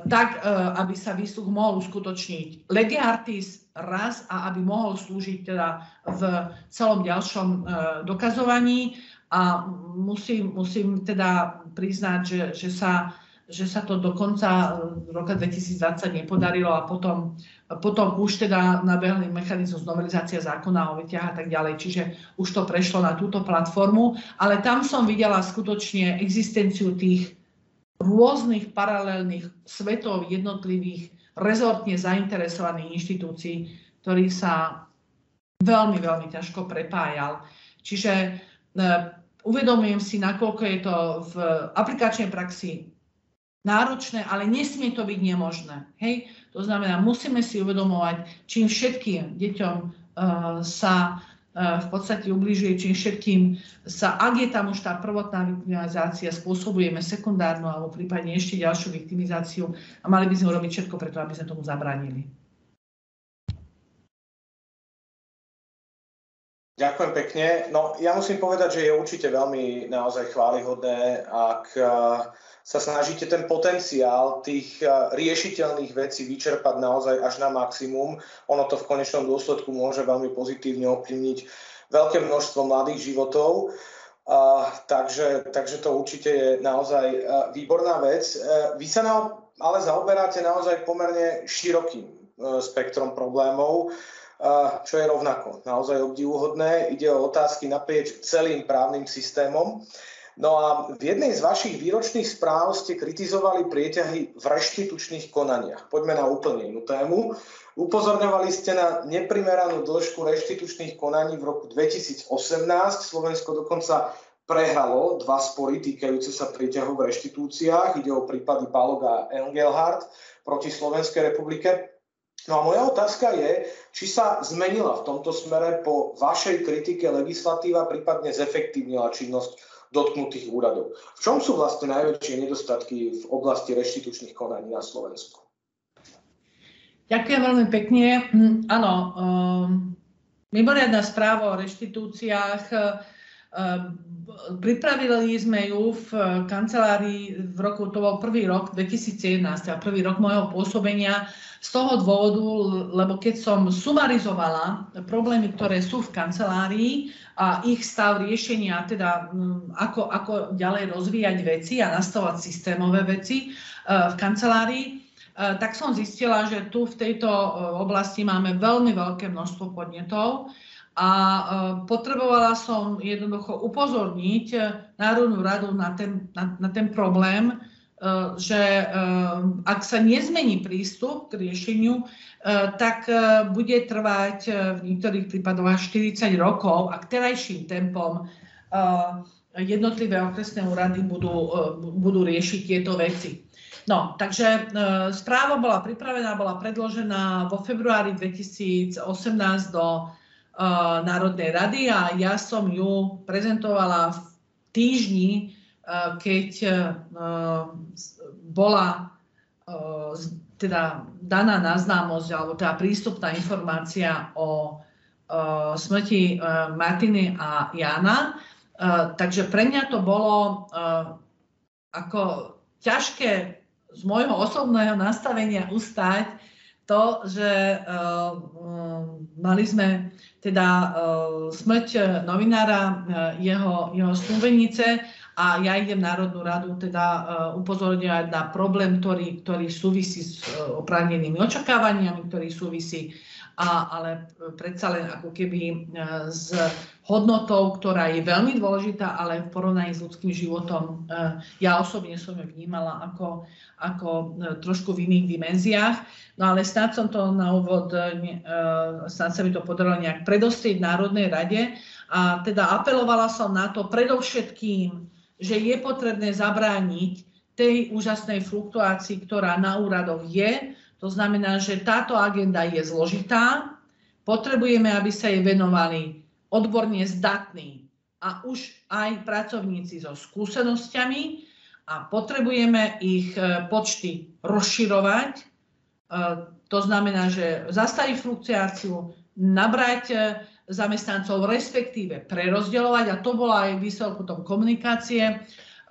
tak, aby sa výsluch mohol uskutočniť lege artis raz a aby mohol slúžiť teda v celom ďalšom dokazovaní. A musím, musím teda priznať, že, že sa že sa to do konca roka 2020 nepodarilo a potom, potom už teda nabehli mechanizmus novelizácia zákona o veťach a tak ďalej. Čiže už to prešlo na túto platformu, ale tam som videla skutočne existenciu tých rôznych paralelných svetov jednotlivých rezortne zainteresovaných inštitúcií, ktorý sa veľmi, veľmi ťažko prepájal. Čiže e, uvedomujem si, nakoľko je to v aplikačnej praxi náročné, ale nesmie to byť nemožné. Hej? To znamená, musíme si uvedomovať, čím všetkým deťom uh, sa uh, v podstate ubližuje, čím všetkým sa, ak je tam už tá prvotná viktimizácia, spôsobujeme sekundárnu alebo prípadne ešte ďalšiu viktimizáciu a mali by sme urobiť všetko preto, aby sme tomu zabránili. Ďakujem pekne. No, ja musím povedať, že je určite veľmi naozaj chválihodné, ak uh, sa snažíte ten potenciál tých eh, riešiteľných vecí vyčerpať naozaj až na maximum. Ono to v konečnom dôsledku môže veľmi pozitívne ovplyvniť veľké množstvo mladých životov. Uh, takže, takže to určite je naozaj uh, výborná vec. Uh, vy sa na, ale zaoberáte naozaj pomerne širokým uh, spektrom problémov, uh, čo je rovnako naozaj obdivuhodné. Ide o otázky naprieč celým právnym systémom. No a v jednej z vašich výročných správ ste kritizovali prieťahy v reštitučných konaniach. Poďme na úplne inú tému. Upozorňovali ste na neprimeranú dĺžku reštitučných konaní v roku 2018. Slovensko dokonca prehralo dva spory týkajúce sa prieťahov v reštitúciách. Ide o prípady Balog a Engelhardt proti Slovenskej republike. No a moja otázka je, či sa zmenila v tomto smere po vašej kritike legislatíva, prípadne zefektívnila činnosť dotknutých úradov. V čom sú vlastne najväčšie nedostatky v oblasti reštitučných konaní na Slovensku? Ďakujem veľmi pekne. Hm, áno, um, mimoriadná správa o reštitúciách pripravili sme ju v kancelárii v roku, to bol prvý rok 2011 a prvý rok môjho pôsobenia. Z toho dôvodu, lebo keď som sumarizovala problémy, ktoré sú v kancelárii a ich stav riešenia, teda mm, ako, ako ďalej rozvíjať veci a nastavovať systémové veci e, v kancelárii, e, tak som zistila, že tu v tejto oblasti máme veľmi veľké množstvo podnetov a potrebovala som jednoducho upozorniť Národnú radu na ten, na, na ten problém, Eh, že ak sa nezmení prístup k riešeniu, tak bude trvať v niektorých prípadoch až 40 rokov a k terajším tempom jednotlivé okresné úrady budú, budú riešiť tieto veci. No, takže správa bola pripravená, bola predložená vo februári 2018 do Národnej rady a ja som ju prezentovala v týždni keď e, bola e, teda daná na známosť alebo teda prístupná informácia o e, smrti Martiny a Jana. Takže pre mňa to bolo ako ťažké z môjho osobného nastavenia ustať to, že mali sme teda smrť novinára, jeho, jeho snúbenice a ja idem Národnú radu teda upozorňovať na problém, ktorý, ktorý súvisí s oprávnenými očakávaniami, ktorý súvisí a, ale predsa len ako keby uh, s hodnotou, ktorá je veľmi dôležitá, ale v porovnaní s ľudským životom uh, ja osobne som ju vnímala ako, ako trošku v iných dimenziách. No ale snad som to na úvod, snad sa mi to podarilo nejak predostrieť v Národnej rade a teda apelovala som na to predovšetkým že je potrebné zabrániť tej úžasnej fluktuácii, ktorá na úradoch je. To znamená, že táto agenda je zložitá. Potrebujeme, aby sa jej venovali odborne zdatní a už aj pracovníci so skúsenosťami a potrebujeme ich e, počty rozširovať. E, to znamená, že zastaviť fluktuáciu, nabrať e, zamestnancov, respektíve prerozdeľovať a to bola aj výsledok potom komunikácie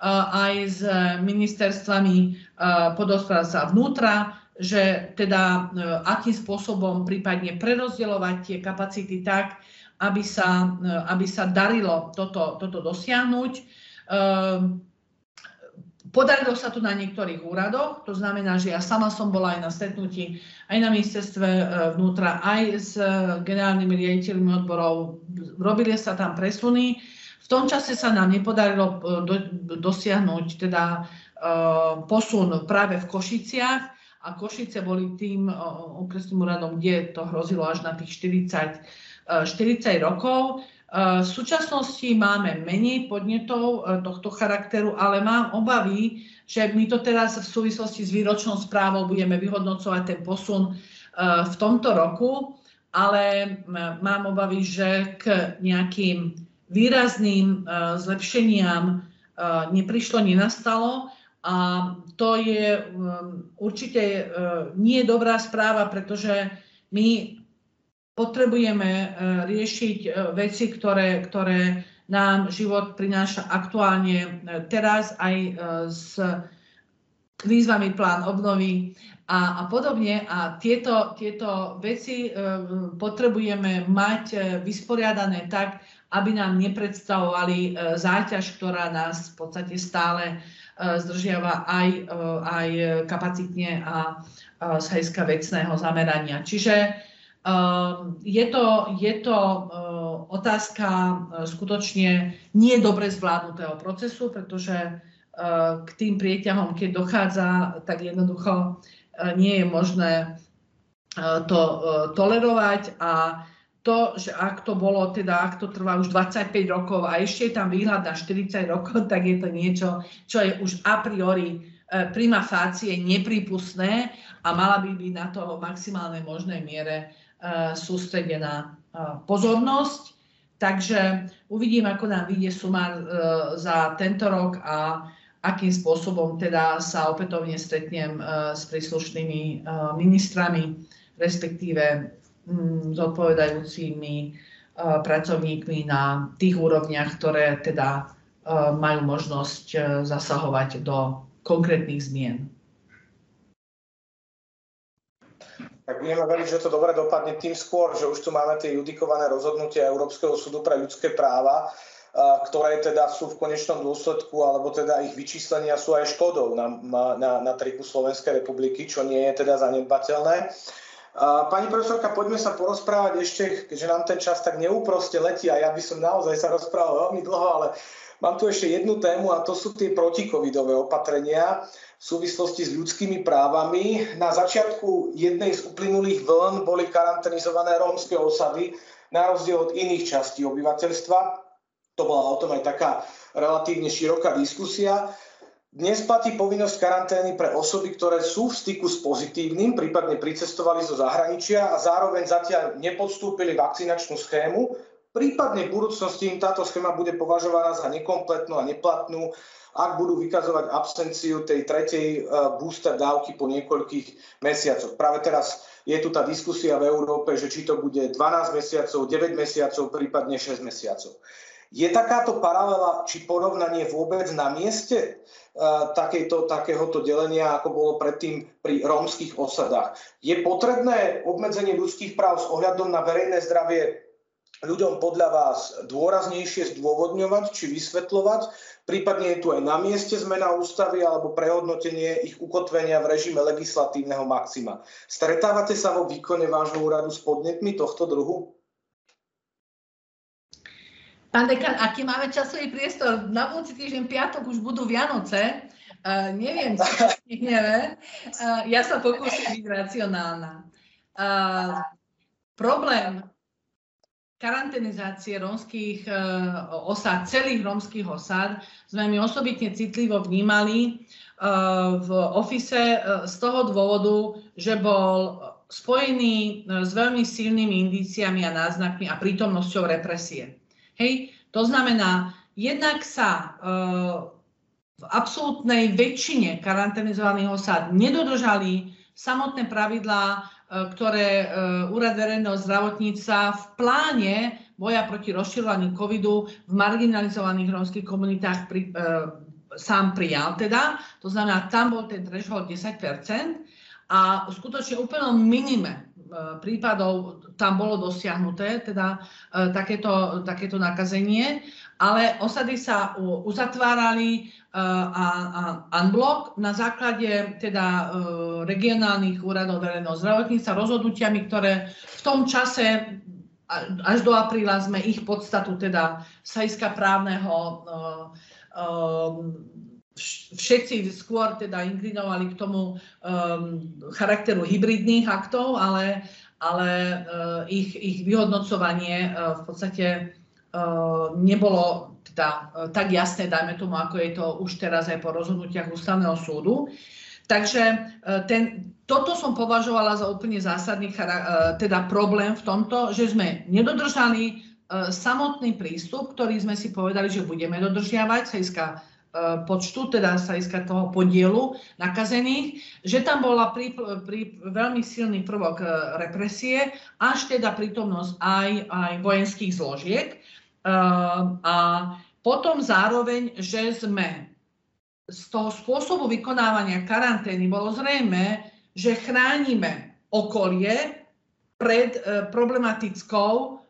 aj s ministerstvami podospodárstva vnútra, že teda e, akým spôsobom prípadne prerozdeľovať tie kapacity tak, aby sa, e, aby sa darilo toto, toto dosiahnuť. E, Podarilo sa to na niektorých úradoch, to znamená, že ja sama som bola aj na stretnutí aj na ministerstve vnútra, aj s generálnymi riaditeľmi odborov. Robili sa tam presuny. V tom čase sa nám nepodarilo do, dosiahnuť teda posun práve v Košiciach a Košice boli tým okresným úradom, kde to hrozilo až na tých 40, 40 rokov. V súčasnosti máme menej podnetov e, tohto charakteru, ale mám obavy, že my to teraz v súvislosti s výročnou správou budeme vyhodnocovať ten posun e, v tomto roku, ale mám obavy, že k nejakým výrazným e, zlepšeniam neprišlo, nenastalo. A to je určite nie dobrá správa, pretože my potrebujeme e, riešiť e, veci, ktoré, ktoré nám život prináša aktuálne teraz aj s výzvami plán obnovy a, a podobne. A tieto, tieto veci potrebujeme mať vysporiadané tak, aby nám nepredstavovali záťaž, ktorá nás v podstate stále zdržiava aj, aj kapacitne a z hľadiska vecného zamerania. Čiže Je to, je to otázka skutočne nie dobre zvládnutého procesu, pretože k tým prieťahom, keď dochádza, tak jednoducho nie je možné to tolerovať a to, že ak to bolo, teda ak to trvá už 25 rokov a ešte je tam výhľad na 40 rokov, tak je to niečo, čo je už a priori e, prima facie nepripustné a mala by byť na to maximálnej možnej miere e, sústredená e, pozornosť. Takže uvidím, ako nám vyjde sumár za tento rok a akým spôsobom teda sa opätovne stretnem s príslušnými ministrami, respektíve zodpovedajúcimi uh, pracovníkmi na tých úrovniach, ktoré teda uh, majú možnosť uh, zasahovať do konkrétnych zmien. Tak budeme veriť, že to dobre dopadne tým skôr, že už tu máme tie judikované rozhodnutia Európskeho súdu pre ľudské práva, ktoré teda sú v konečnom dôsledku, alebo teda ich vyčíslenia sú aj škodou na, na, na triku Slovenskej republiky, čo nie je teda zanedbateľné. Pani profesorka, poďme sa porozprávať ešte, keďže nám ten čas tak neúproste letí a ja by som naozaj sa rozprával veľmi dlho, ale mám tu ešte jednu tému a to sú tie protikovidové opatrenia v súvislosti s ľudskými právami. Na začiatku jednej z uplynulých vln boli karanténizované rómske osady na rozdiel od iných častí obyvateľstva. To bola o tom aj taká relatívne široká diskusia. Dnes platí povinnosť karantény pre osoby, ktoré sú v styku s pozitívnym, prípadne pricestovali zo zahraničia a zároveň zatiaľ nepodstúpili vakcinačnú schému. Prípadne v budúcnosti im táto schéma bude považovaná za nekompletnú a neplatnú, ak budú vykazovať absenciu tej tretej e, booster dávky po niekoľkých mesiacoch. Práve teraz je tu tá diskusia v Európe, že či to bude 12 mesiacov, 9 mesiacov, prípadne 6 mesiacov. Je takáto paralela či porovnanie vôbec na mieste? Takejto, takéhoto delenia, ako bolo predtým pri rómskych osadách. Je potrebné obmedzenie ľudských práv s ohľadom na verejné zdravie ľuďom podľa vás dôraznejšie zdôvodňovať či vysvetľovať? Prípadne je tu aj na mieste zmena ústavy alebo prehodnotenie ich ukotvenia v režime legislatívneho maxima. Stretávate sa vo výkone vášho úradu s podnetmi tohto druhu? Pán dekan, aký máme časový priestor? Na budúci týždeň piatok už budú Vianoce. Uh, neviem, či to stihneme. Uh, ja sa pokúsim byť racionálna. Uh, problém karanténizácie rómskych uh, osád, celých rómskych osád, sme my osobitne citlivo vnímali uh, v ofise uh, z toho dôvodu, že bol spojený s veľmi silnými indíciami a náznakmi a prítomnosťou represie. Hej, to znamená, jednak sa e, v absolútnej väčšine karanténizovaných osád nedodržali samotné pravidlá, e, ktoré e, Úrad verejného zdravotníctva v pláne boja proti rozširovaniu covidu v marginalizovaných rómskych komunitách pri, e, sám prijal teda. To znamená, tam bol ten threshold 10% a skutočne úplnom minime prípadov tam bolo dosiahnuté, teda e, takéto, takéto nakazenie, ale osady sa uzatvárali e, a, a unblock na základe teda regionálnych úradov verejného zdravotníctva rozhodnutiami, ktoré v tom čase až do apríla sme ich podstatu teda sajska právneho všetci skôr teda inklinovali k tomu um, charakteru hybridných aktov, ale, ale uh, ich, ich vyhodnocovanie uh, v podstate uh, nebolo teda, uh, tak jasné, dajme tomu, ako je to už teraz aj po rozhodnutiach ústavného súdu. Takže uh, ten, toto som považovala za úplne zásadný uh, teda problém v tomto, že sme nedodržali uh, samotný prístup, ktorý sme si povedali, že budeme dodržiavať, sa E, počtu, teda sa iska toho podielu nakazených, že tam bola pri, pri, veľmi silný prvok e, represie, až teda prítomnosť aj, aj vojenských zložiek. E, a potom zároveň, že sme z toho spôsobu vykonávania karantény bolo zrejme, že chránime okolie pred problematickou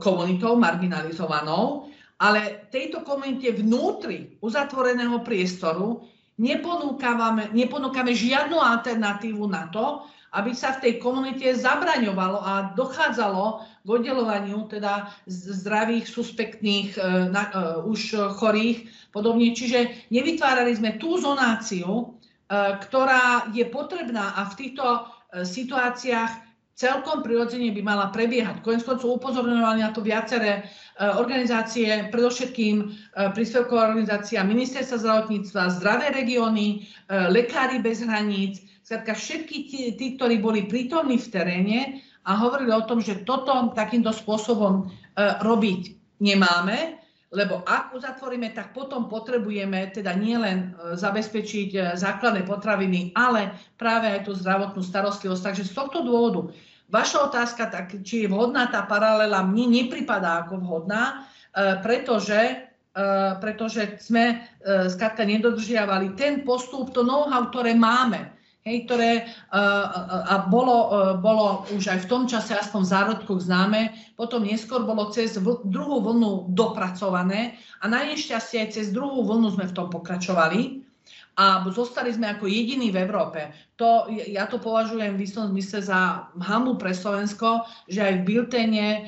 komunitou marginalizovanou, ale tejto komunite vnútri uzatvoreného priestoru neponúkame, neponúkame žiadnu alternatívu na to, aby sa v tej komunite zabraňovalo a dochádzalo k oddelovaniu teda zdravých, suspektných, uh, na, uh, už chorých podobne. Čiže nevytvárali sme tú zonáciu, uh, ktorá je potrebná a v týchto uh, situáciách celkom prirodzene by mala prebiehať. Konec koncov upozorňovali na to viaceré organizácie, predovšetkým príspevková organizácia Ministerstva zdravotníctva, Zdravé regióny, Lekári bez hraníc, Skladka všetky tí, tí, ktorí boli prítomní v teréne a hovorili o tom, že toto takýmto spôsobom e, robiť nemáme, lebo ak uzatvoríme, tak potom potrebujeme teda nielen e, zabezpečiť e, základné potraviny, ale práve aj tú zdravotnú starostlivosť. Takže z tohto dôvodu vaša otázka, tak, či je vhodná tá paralela, mne nepripadá ako vhodná, e, pretože pretože sme skrátka nedodržiavali ten postup, to know-how, ktoré máme hej, ktoré a bolo, e, bolo už aj v tom čase aspoň v zárodkoch známe, potom neskôr bolo cez druhú vlnu dopracované a na nešťastie aj cez druhú vlnu sme v tom pokračovali a zostali sme ako jediní v Európe. To, ja to považujem v istom zmysle za hamu pre Slovensko, že aj v biltene e,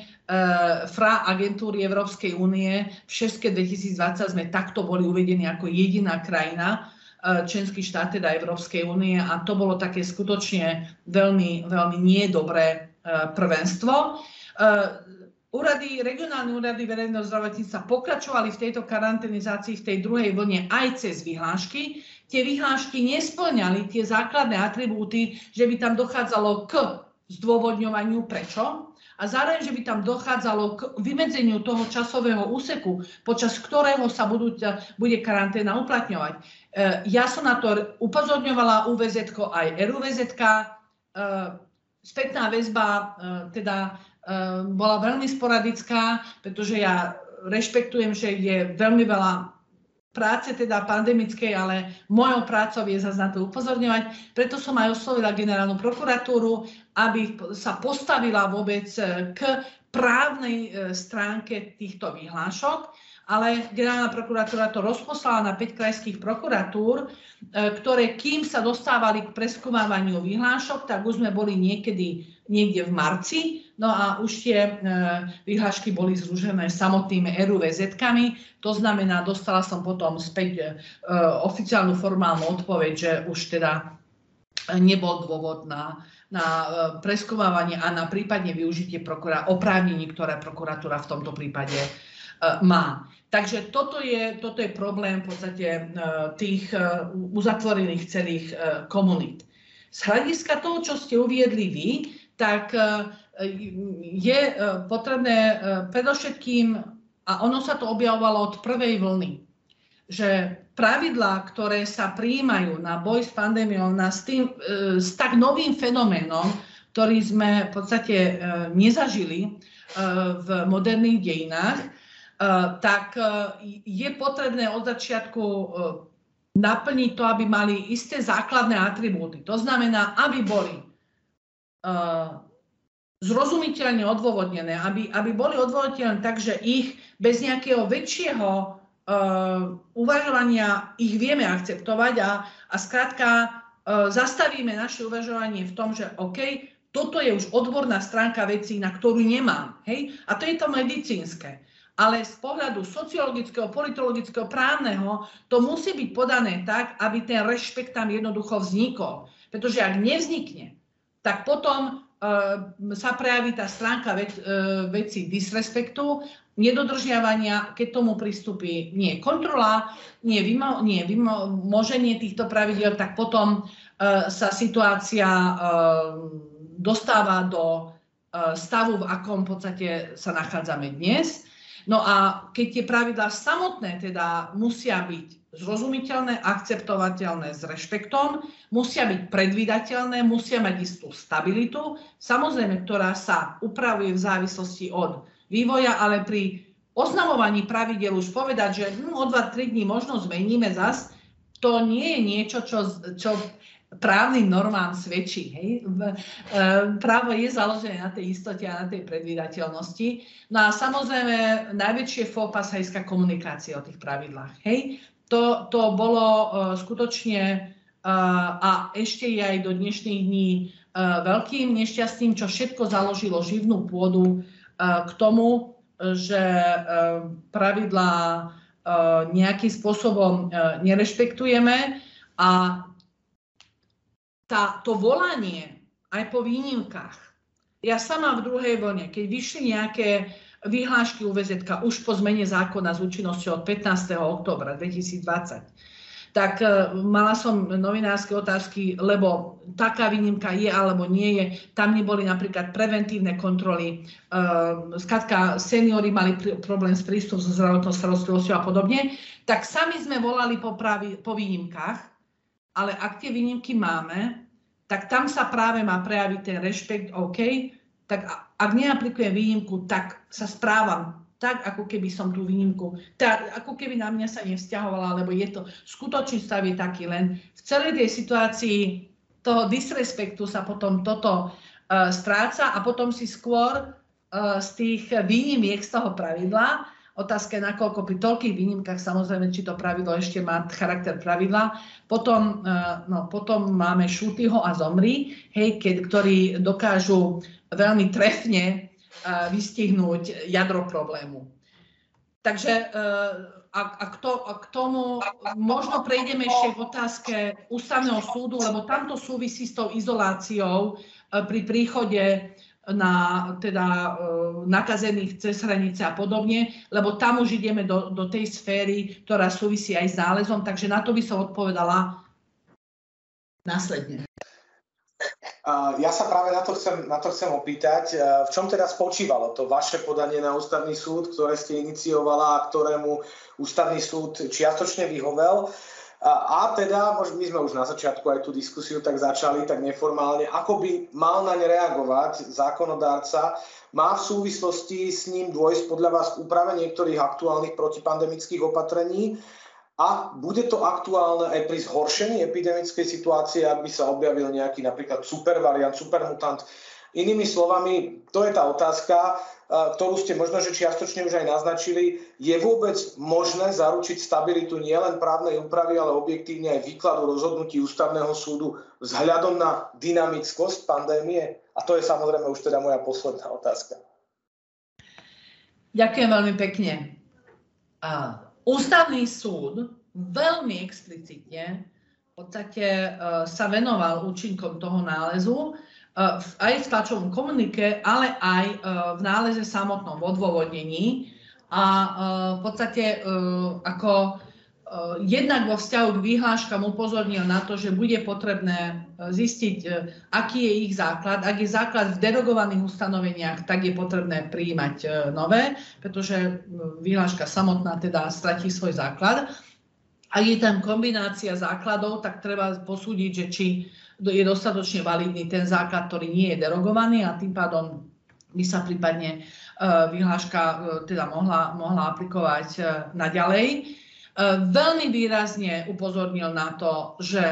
FRA agentúry Európskej únie v 6. 2020 sme takto boli uvedení ako jediná krajina, Eh, členských štát, teda Európskej únie a to bolo také skutočne veľmi, veľmi niedobré eh, prvenstvo. Eh, úrady, regionálne úrady verejného zdravotníctva pokračovali v tejto karanténizácii v tej druhej vlne aj cez vyhlášky. Tie vyhlášky nesplňali tie základné atribúty, že by tam dochádzalo k zdôvodňovaniu prečo, a zároveň, že by tam dochádzalo k vymedzeniu toho časového úseku, počas ktorého sa budú, bude karanténa uplatňovať. E, ja som na to upozorňovala UVZ aj RUVZ. E, spätná väzba e, teda bola veľmi sporadická, pretože ja rešpektujem, že je veľmi veľa práce teda pandemickej, ale mojou prácou je zase na to upozorňovať. Preto som aj oslovila generálnu prokuratúru, aby sa postavila vôbec k právnej e, stránke týchto vyhlášok, ale generálna prokuratúra to rozposlala na 5 krajských prokuratúr, e, ktoré kým sa dostávali k preskúmavaniu vyhlášok, tak už sme boli niekedy niekde v marci, no a už tie e, vyhlášky boli zružené samotnými RUVZ-kami, to znamená, dostala som potom späť e, oficiálnu formálnu odpoveď, že už teda nebol dôvod na, na e, preskúmavanie a na prípadne využitie prokura- oprávnení, ktoré prokuratúra v tomto prípade má. Takže toto je, toto je problém v podstate tých uzatvorených celých komunít. Z hľadiska toho, čo ste uviedli vy, tak je e, potrebné e, predovšetkým, a ono sa to objavovalo od prvej vlny, že pravidlá, ktoré sa prijímajú na boj s pandémiou, na s, tým, s tak novým fenoménom, ktorý sme v podstate nezažili v moderných dejinách, tak je potrebné od začiatku naplniť to, aby mali isté základné atribúty. To znamená, aby boli zrozumiteľne odôvodnené, aby, aby boli odôvodnené tak, že ich bez nejakého väčšieho uh, uvažovania ich vieme akceptovať a, a skrátka uh, zastavíme naše uvažovanie v tom, že OK, toto je už odborná stránka vecí, na ktorú nemám. Hej? A to je to medicínske. Ale z pohľadu sociologického, politologického, právneho, to musí byť podané tak, aby ten rešpekt tam jednoducho vznikol. Pretože ak nevznikne, tak potom sa prejaví tá stránka vec, uh, veci disrespektu, nedodržiavania, keď tomu pristupí nie kontrola, nie, vymo, nie vymoženie týchto pravidel, tak potom uh, sa situácia uh, dostáva do stavu, v akom v podstate sa nachádzame dnes. No a keď tie pravidlá samotné teda musia byť zrozumiteľné, akceptovateľné s rešpektom, musia byť predvídateľné, musia mať istú stabilitu, samozrejme, ktorá sa upravuje v závislosti od vývoja, ale pri oznamovaní pravidel už povedať, že hm, o 2-3 dní možno zmeníme zas, to nie je niečo, čo, čo právnym normám svedčí. Hej? E, právo je založené na tej istote a na tej predvídateľnosti. No a samozrejme najväčšie fópa sa komunikácie o tých pravidlách. Hej? To, to bolo uh, skutočne uh, a ešte je aj do dnešných dní veľkým nešťastím, čo všetko založilo živnú pôdu k tomu, že pravidlá nejakým spôsobom nerešpektujeme a tá, to volanie aj po výnimkách. Ja sama v druhej vlne, keď vyšli nejaké vyhlášky UVZ už po zmene zákona s účinnosťou od 15. oktobra 2020, tak e, mala som novinárske otázky, lebo taká výnimka je alebo nie je. Tam neboli napríklad preventívne kontroly. Skladka, e, seniory mali problém s prístupom so zdravotnou starostlivosťou a podobne. Tak sami sme volali po, pravi, po výnimkách, ale ak tie výnimky máme, tak tam sa práve má prejaviť ten rešpekt, OK, tak ak neaplikujem výnimku, tak sa správam tak, ako keby som tú výnimku, tak, ako keby na mňa sa nevzťahovala, lebo je to, skutočný stav je taký len v celej tej situácii toho disrespektu sa potom toto uh, stráca a potom si skôr uh, z tých výnimiek z toho pravidla Otázka je, nakoľko pri toľkých výnimkách, samozrejme, či to pravidlo ešte má charakter pravidla. Potom, no, potom máme Šutyho a Zomri, hej, keď, ktorí dokážu veľmi trefne vystihnúť jadro problému. Takže a, a, k, to, a k tomu možno prejdeme ešte k otázke ústavného súdu, lebo tamto súvisí s tou izoláciou pri príchode na teda e, nakazených cez hranice a podobne, lebo tam už ideme do, do tej sféry, ktorá súvisí aj s nálezom, takže na to by som odpovedala následne. Ja sa práve na to, chcem, na to chcem opýtať. V čom teda spočívalo to vaše podanie na ústavný súd, ktoré ste iniciovala a ktorému ústavný súd čiastočne vyhovel? A teda, my sme už na začiatku aj tú diskusiu tak začali, tak neformálne, ako by mal na ne reagovať zákonodárca, má v súvislosti s ním dôjsť podľa vás k úprave niektorých aktuálnych protipandemických opatrení a bude to aktuálne aj pri zhoršení epidemickej situácie, ak by sa objavil nejaký napríklad supervariant, supermutant. Inými slovami, to je tá otázka, ktorú ste možno, že čiastočne už aj naznačili, je vôbec možné zaručiť stabilitu nielen právnej úpravy, ale objektívne aj výkladu rozhodnutí ústavného súdu vzhľadom na dynamickosť pandémie? A to je samozrejme už teda moja posledná otázka. Ďakujem veľmi pekne. Ústavný súd veľmi explicitne v podstate e, sa venoval účinkom toho nálezu Eh, aj v tlačovom komunike, ale aj eh, v náleze samotnom, v odôvodnení. A v podstate ako jednak vo vzťahu k výhláškam upozornil na to, že bude potrebné zistiť, aký je ich základ. Ak je základ v derogovaných ustanoveniach, tak je potrebné prijímať nové, pretože výhláška samotná teda stratí svoj základ. Ak je tam kombinácia základov, tak treba posúdiť, že či je dostatočne validný ten základ, ktorý nie je derogovaný a tým pádom by sa prípadne vyhláška teda mohla, mohla aplikovať naďalej. Veľmi výrazne upozornil na to, že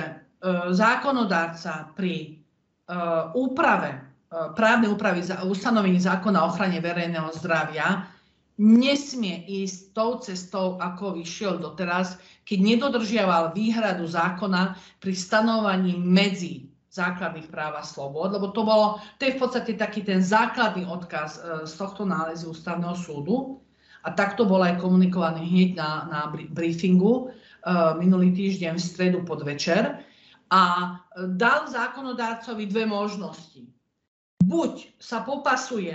zákonodárca pri úprave, právnej úpravy ustanovení zákona o ochrane verejného zdravia nesmie ísť tou cestou, ako vyšiel doteraz, keď nedodržiaval výhradu zákona pri stanovaní medzi základných práv a slobod, lebo to, bolo, to je v podstate taký ten základný odkaz e, z tohto nálezu ústavného súdu a takto bol aj komunikovaný hneď na, na briefingu e, minulý týždeň v stredu podvečer a dal zákonodárcovi dve možnosti. Buď sa popasuje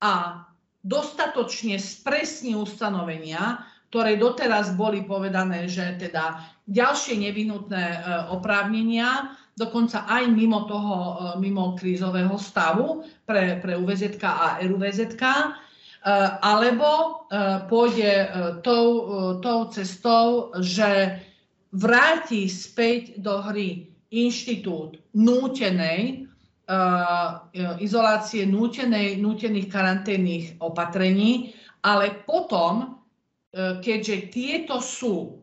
a dostatočne spresní ustanovenia, ktoré doteraz boli povedané, že teda ďalšie nevyhnutné e, oprávnenia, dokonca aj mimo toho, mimo krízového stavu pre, pre UVZK a RUVZK, alebo pôjde tou, tou cestou, že vráti späť do hry inštitút nútenej izolácie, nútenej, nútených karanténnych opatrení, ale potom keďže tieto sú,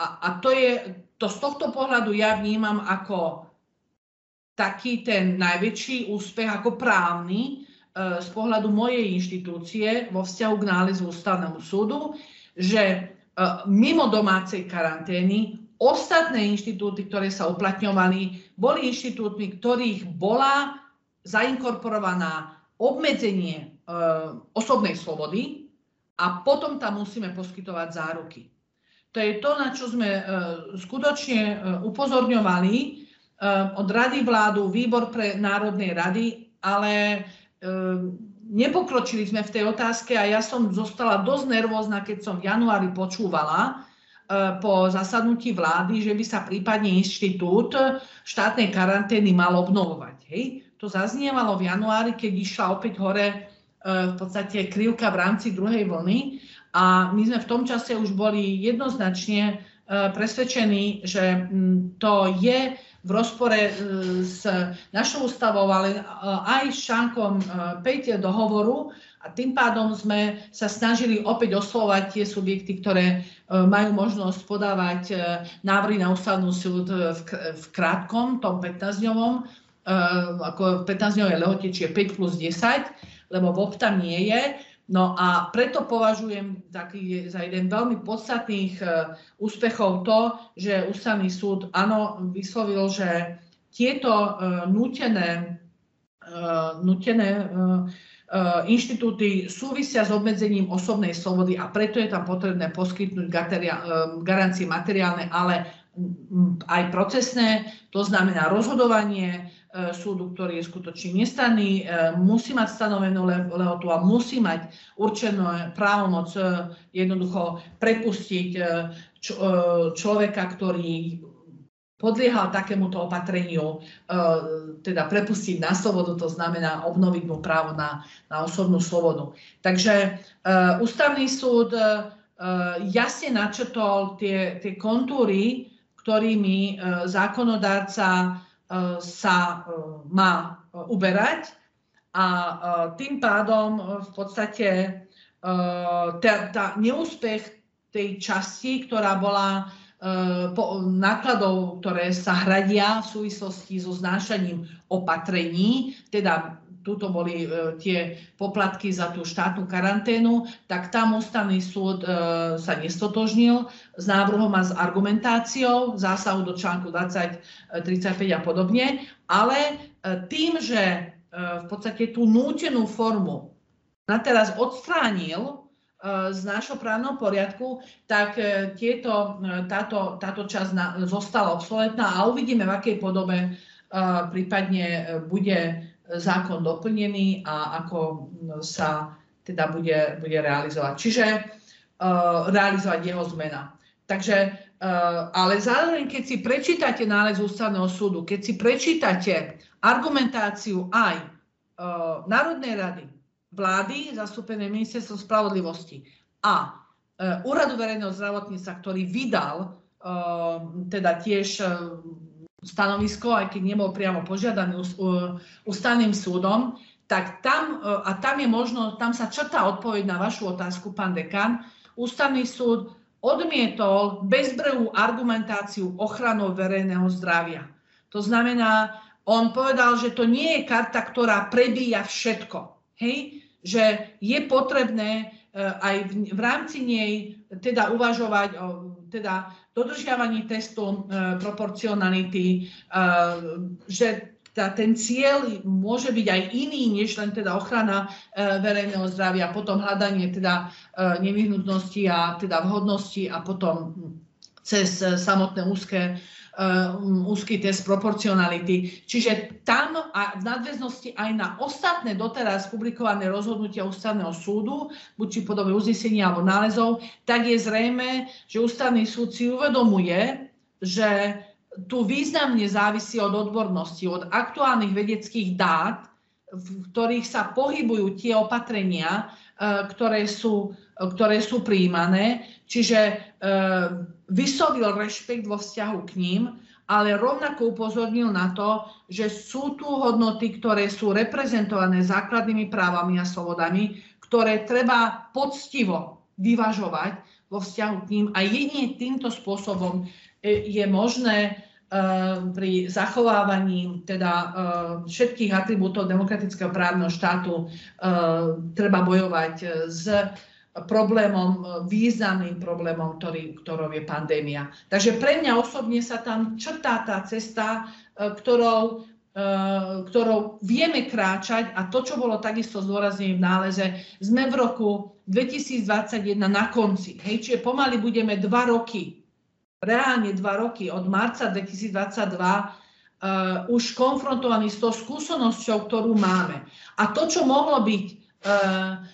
a, a to je, to z tohto pohľadu ja vnímam ako taký ten najväčší úspech ako právny z pohľadu mojej inštitúcie vo vzťahu k nálezu ústavnému súdu, že e, mimo domácej karantény ostatné inštitúty, ktoré sa uplatňovali, boli inštitútmi, ktorých bola zainkorporovaná obmedzenie e, osobnej slobody a potom tam musíme poskytovať záruky. To je to, na čo sme e, skutočne e, upozorňovali e, od Rady vládu, Výbor pre národnej rady, ale e, nepokročili sme v tej otázke a ja som zostala dosť nervózna, keď som v januári počúvala, E, po zasadnutí vlády, že by sa prípadne inštitút štátnej karantény mal obnovovať. Hej? To zaznievalo v januári, keď išla opäť hore e, v podstate krivka v rámci druhej vlny a my sme v tom čase už boli jednoznačne e, presvedčení, že to je v rozpore s našou ústavou, ale aj s článkom 5 dohovoru, a tým pádom sme sa snažili opäť oslovať tie subjekty, ktoré e, majú možnosť podávať e, návrhy na ústavnú súd v krátkom, tom 15-dňovom, e, ako 15-dňové lehote, čiže 5 plus 10, lebo VOP tam nie je. No a preto považujem taký, za jeden veľmi podstatných úspechov to, že ústavný súd áno vyslovil, že tieto nútené, nútené Eh, inštitúty súvisia s obmedzením osobnej slobody a preto je tam potrebné poskytnúť garancie materiálne, ale aj procesné, to znamená rozhodovanie súdu, ktorý je skutočne nestranný, musí mať stanovenú lehotu a musí mať určenú právomoc jednoducho prepustiť človeka, ktorý podliehal takémuto opatreniu, e, teda prepustiť na slobodu, to znamená obnoviť mu právo na, na osobnú slobodu. Takže e, ústavný súd e, jasne načrtol tie, tie kontúry, ktorými zákonodárca sa má uberať a tým pádom v podstate tá, tá neúspech tej časti, ktorá bola Eh, nákladov, ktoré sa hradia v súvislosti so znášaním opatrení, teda tuto boli e, tie poplatky za tú štátnu karanténu, tak tam ústavný súd e, sa nestotožnil s návrhom a s argumentáciou zásahu do článku 20, 35 a podobne, ale e, tým, že e, v podstate tú nútenú formu na teraz odstránil, z nášho právneho poriadku, tak e, tieto, e, táto, táto časť zostala obsoletná a uvidíme, v akej podobe e, prípadne bude zákon doplnený a ako sa teda bude, bude realizovať. Čiže realizovať jeho zmena. Takže, ale zároveň, keď si prečítate nález ústavného súdu, keď si prečítate argumentáciu aj Národnej rady, vlády, zastúpené ministerstvom spravodlivosti a Úradu verejného zdravotníctva, ktorý vydal teda tiež stanovisko, aj keď nebol priamo požiadaný ústavným súdom, tak tam, a tam je možno, tam sa črtá odpoveď na vašu otázku, pán dekan, ústavný súd odmietol bezbrehú argumentáciu ochranou verejného zdravia. To znamená, on povedal, že to nie je karta, ktorá prebíja všetko. Hej? že je potrebné e, aj v, v rámci nej teda uvažovať teda dodržiavaní testu e, proporcionality, e, že tá, ten cieľ môže byť aj iný, než len teda ochrana e, verejného zdravia, potom hľadanie teda e, nevyhnutnosti a teda vhodnosti a potom cez e, samotné úzke úzky test proporcionality. Čiže tam a v nadväznosti aj na ostatné doteraz publikované rozhodnutia ústavného súdu, buď či podobe uznesenia alebo nálezov, tak je zrejme, že ústavný súd si uvedomuje, že tu významne závisí od odbornosti, od aktuálnych vedeckých dát, v ktorých sa pohybujú tie opatrenia, e, ktoré sú, ktoré sú príjmané. Čiže vyslovil rešpekt vo vzťahu k ním, ale rovnako upozornil na to, že sú tu hodnoty, ktoré sú reprezentované základnými právami a slobodami, ktoré treba poctivo vyvažovať vo vzťahu k ním. A jedine týmto spôsobom e, je možné e, pri zachovávaní teda e, všetkých atribútov demokratického právneho štátu treba bojovať s problémom, významným problémom, ktorý, ktorou je pandémia. Takže pre mňa osobne sa tam črtá tá cesta, ktorou, ktorou vieme kráčať a to, čo bolo takisto zdôraznené v náleze, sme v roku 2021 na konci. Hej, čiže pomaly budeme dva roky, reálne dva roky od marca 2022 uh, už konfrontovaní s tou skúsenosťou, ktorú máme. A to, čo mohlo byť uh,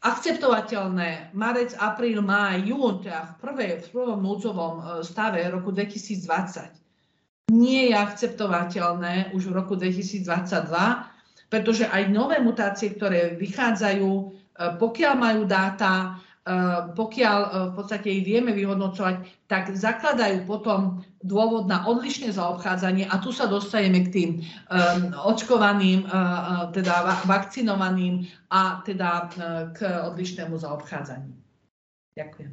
akceptovateľné. Marec, apríl, máj, jún, teda v, prvej, v prvom núdzovom uh, stave roku 2020, nie je akceptovateľné už v roku 2022, pretože aj nové mutácie, ktoré vychádzajú, uh, pokiaľ majú dáta, pokiaľ eh, v podstate ich vieme vyhodnocovať, tak zakladajú potom dôvod na odlišné zaobchádzanie a tu sa dostaneme k tým um, očkovaným, teda vakcinovaným a teda k odlišnému zaobchádzaniu. Ďakujem.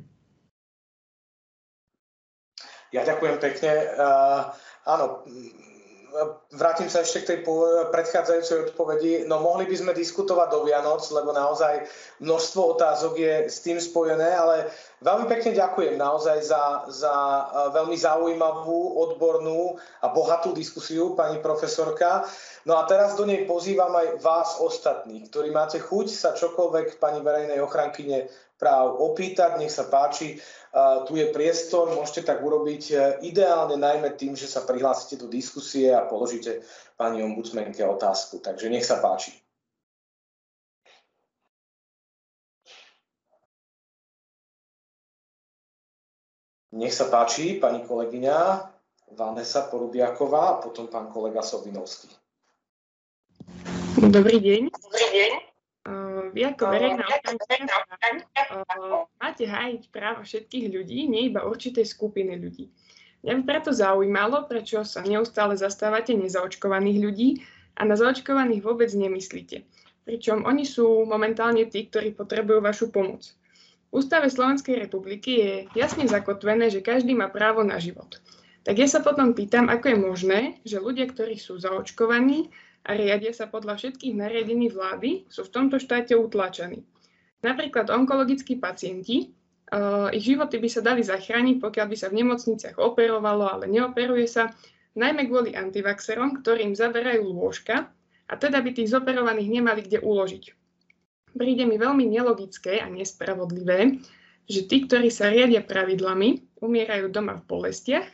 Ja ďakujem pekne. Uh, áno, vrátim sa ešte k tej predchádzajúcej odpovedi. No mohli by sme diskutovať do Vianoc, lebo naozaj množstvo otázok je s tým spojené, ale veľmi pekne ďakujem naozaj za, za e, veľmi zaujímavú, odbornú a bohatú diskusiu, pani profesorka. No a teraz do nej pozývam aj vás ostatných, ktorí máte chuť sa čokoľvek pani verejnej ochrankyne práv opýtať, nech sa páči tu je priestor, môžete tak urobiť e, ideálne najmä tým, že sa prihlásite do diskusie a položíte pani ombudsmenke otázku. Takže nech sa páči. Nech sa páči, pani kolegyňa Vanessa Porubiaková a potom pán kolega Sobinovský. Dobrý deň. Dobrý deň vy ako verejná máte hájiť práva všetkých ľudí, nie iba určitej skupiny ľudí. Mňa by preto zaujímalo, prečo sa neustále zastávate nezaočkovaných ľudí a na zaočkovaných vôbec nemyslíte. Pričom oni sú momentálne tí, ktorí potrebujú vašu pomoc. V ústave Slovenskej republiky je jasne zakotvené, že každý má právo na život. Tak ja sa potom pýtam, ako je možné, že ľudia, ktorí sú zaočkovaní, a riadia sa podľa všetkých nariadení vlády, sú v tomto štáte utlačení. Napríklad onkologickí pacienti, uh, ich životy by sa dali zachrániť, pokiaľ by sa v nemocniciach operovalo, ale neoperuje sa, najmä kvôli antivaxerom, ktorým zaberajú lôžka a teda by tých zoperovaných nemali kde uložiť. Príde mi veľmi nelogické a nespravodlivé, že tí, ktorí sa riadia pravidlami, umierajú doma v bolestiach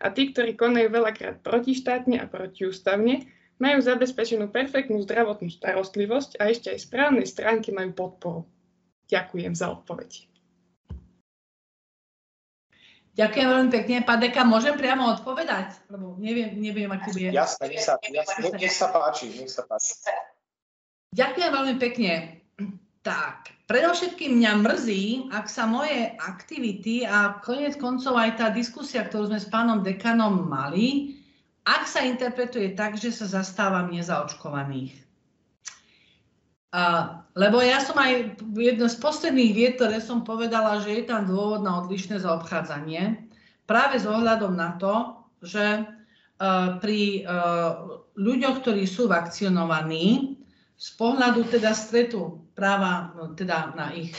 a tí, ktorí konajú veľakrát protištátne a protiústavne, majú zabezpečenú perfektnú zdravotnú starostlivosť a ešte aj správne stránky majú podporu. Ďakujem za odpoveď. Ďakujem veľmi pekne. Pán Deka, môžem priamo odpovedať? Lebo neviem, neviem aký bude. Jasne, nech sa, jasne, nech sa páči, nech sa páči. Ďakujem veľmi pekne. Tak, predovšetkým mňa mrzí, ak sa moje aktivity a konec koncov aj tá diskusia, ktorú sme s pánom dekanom mali, ak sa interpretuje tak, že sa zastávam nezaočkovaných. A, lebo ja som aj jedno z posledných vied, ktoré som povedala, že je tam dôvod na odlišné zaobchádzanie, práve s ohľadom na to, že uh, pri uh, ľuďoch, ktorí sú vakcinovaní, z pohľadu teda stretu práva no, teda na ich,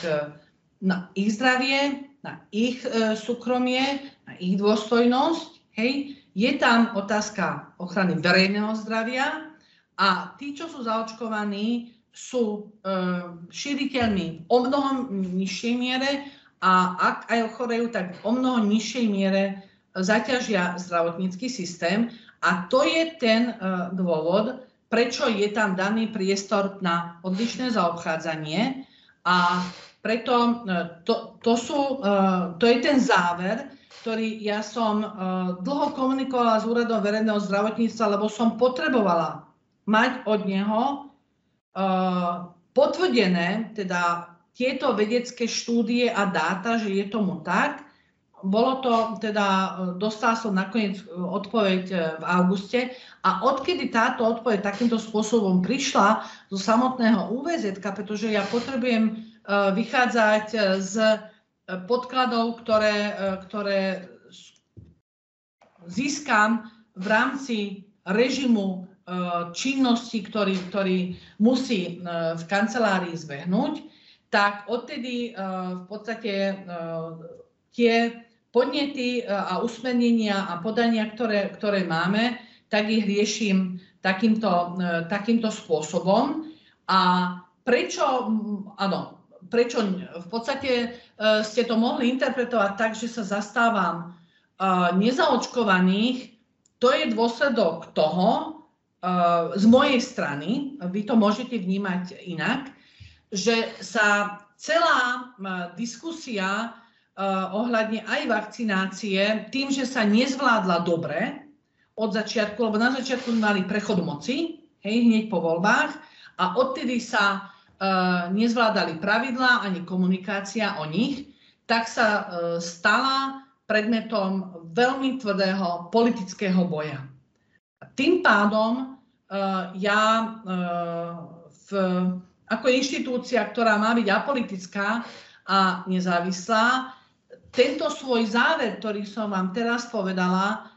na ich zdravie, na ich uh, súkromie, na ich dôstojnosť, hej, je tam otázka ochrany verejného zdravia a tí, čo sú zaočkovaní, sú e, šíriteľmi o mnoho nižšej miere a ak aj ochorejú, tak o mnoho nižšej miere zaťažia zdravotnícky systém. A to je ten e, dôvod, prečo je tam daný priestor na odlišné zaobchádzanie. A preto e, to, to, sú, e, to je ten záver, ktorý ja som uh, dlho komunikovala s úradom verejného zdravotníctva, lebo som potrebovala mať od neho potvrdené teda tieto vedecké štúdie a dáta, že je tomu tak. Bolo to teda, dostala som nakoniec odpoveď e, v auguste a odkedy táto odpoveď takýmto spôsobom prišla zo samotného UVZ, pretože ja potrebujem vychádzať z podkladov, ktoré, e, ktoré získam v rámci režimu e, činnosti, ktorý, ktorý musí e, v kancelárii zbehnúť, tak odtedy v podstate tie podnety a usmernenia a podania, ktoré, ktoré máme, tak ich riešim takýmto, takýmto spôsobom. A prečo, áno, prečo v podstate ste to mohli interpretovať tak, že sa zastávam nezaočkovaných, to je dôsledok toho, z mojej strany, vy to môžete vnímať inak, že sa celá diskusia ohľadne aj vakcinácie tým, že sa nezvládla dobre od začiatku, lebo na začiatku mali prechod moci, hej, hneď po voľbách a odtedy sa nezvládali pravidlá ani komunikácia o nich, tak sa stala predmetom veľmi tvrdého politického boja. Tým pádom uh, ja v, ako inštitúcia, ktorá má byť apolitická a nezávislá, tento svoj záver, ktorý som vám teraz povedala,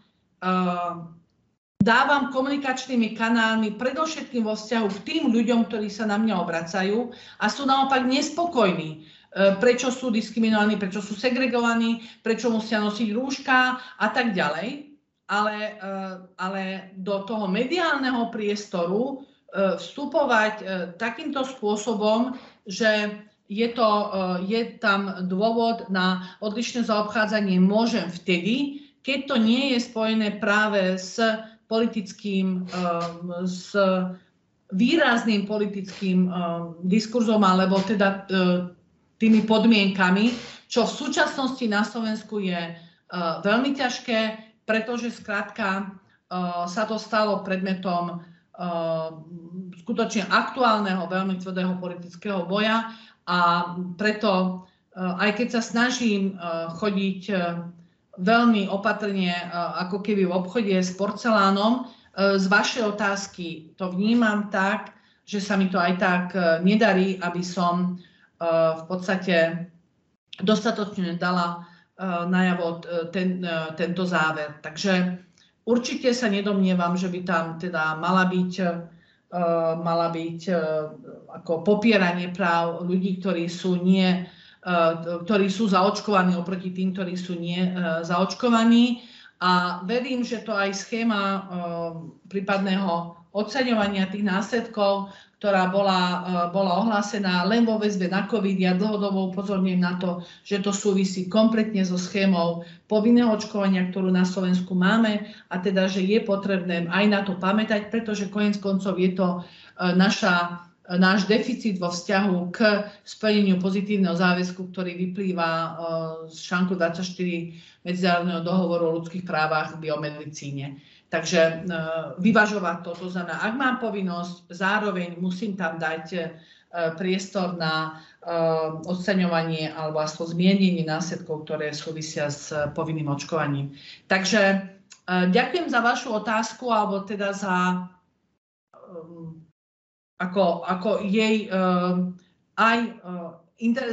dávam komunikačnými kanálmi predovšetkým vo vzťahu k tým ľuďom, ktorí sa na mňa obracajú a sú naopak nespokojní E, prečo sú diskriminovaní, prečo sú segregovaní, prečo musia nosiť rúška a tak ďalej. Ale, e, ale do toho mediálneho priestoru e, vstupovať takýmto spôsobom, že je, to, je tam dôvod na odlišné zaobchádzanie môžem vtedy, keď to nie je spojené práve s politickým, s výrazným politickým diskurzom, alebo teda tými podmienkami, čo v súčasnosti na Slovensku je uh, veľmi ťažké, pretože skrátka uh, sa to stalo predmetom uh, skutočne aktuálneho, veľmi tvrdého politického boja a preto, aj keď sa snažím chodiť veľmi opatrne, ako keby v obchode s porcelánom, z vašej otázky to vnímam tak, že sa mi to aj tak nedarí, aby som v podstate dostatočne dala najavo ten, tento záver. Takže určite sa nedomnievam, že by tam teda mala byť, mala byť ako popieranie práv ľudí, ktorí sú nie ktorí sú zaočkovaní oproti tým, ktorí sú nie zaočkovaní. A verím, že to aj schéma prípadného oceňovania tých následkov ktorá bola, bola ohlásená len vo väzbe na COVID. Ja dlhodobo upozorňujem na to, že to súvisí kompletne so schémou povinného očkovania, ktorú na Slovensku máme a teda, že je potrebné aj na to pamätať, pretože konec koncov je to naša náš deficit vo vzťahu k splneniu pozitívneho záväzku, ktorý vyplýva z článku 24 Medzinárodného dohovoru o ľudských právach v biomedicíne. Takže e, vyvažovať to, to znamená, ak mám povinnosť, zároveň musím tam dať e, priestor na e, odstaňovanie alebo aspoň zmienenie následkov, ktoré súvisia s povinným očkovaním. Takže ďakujem za vašu otázku, alebo teda za ako, ako jej aj inter,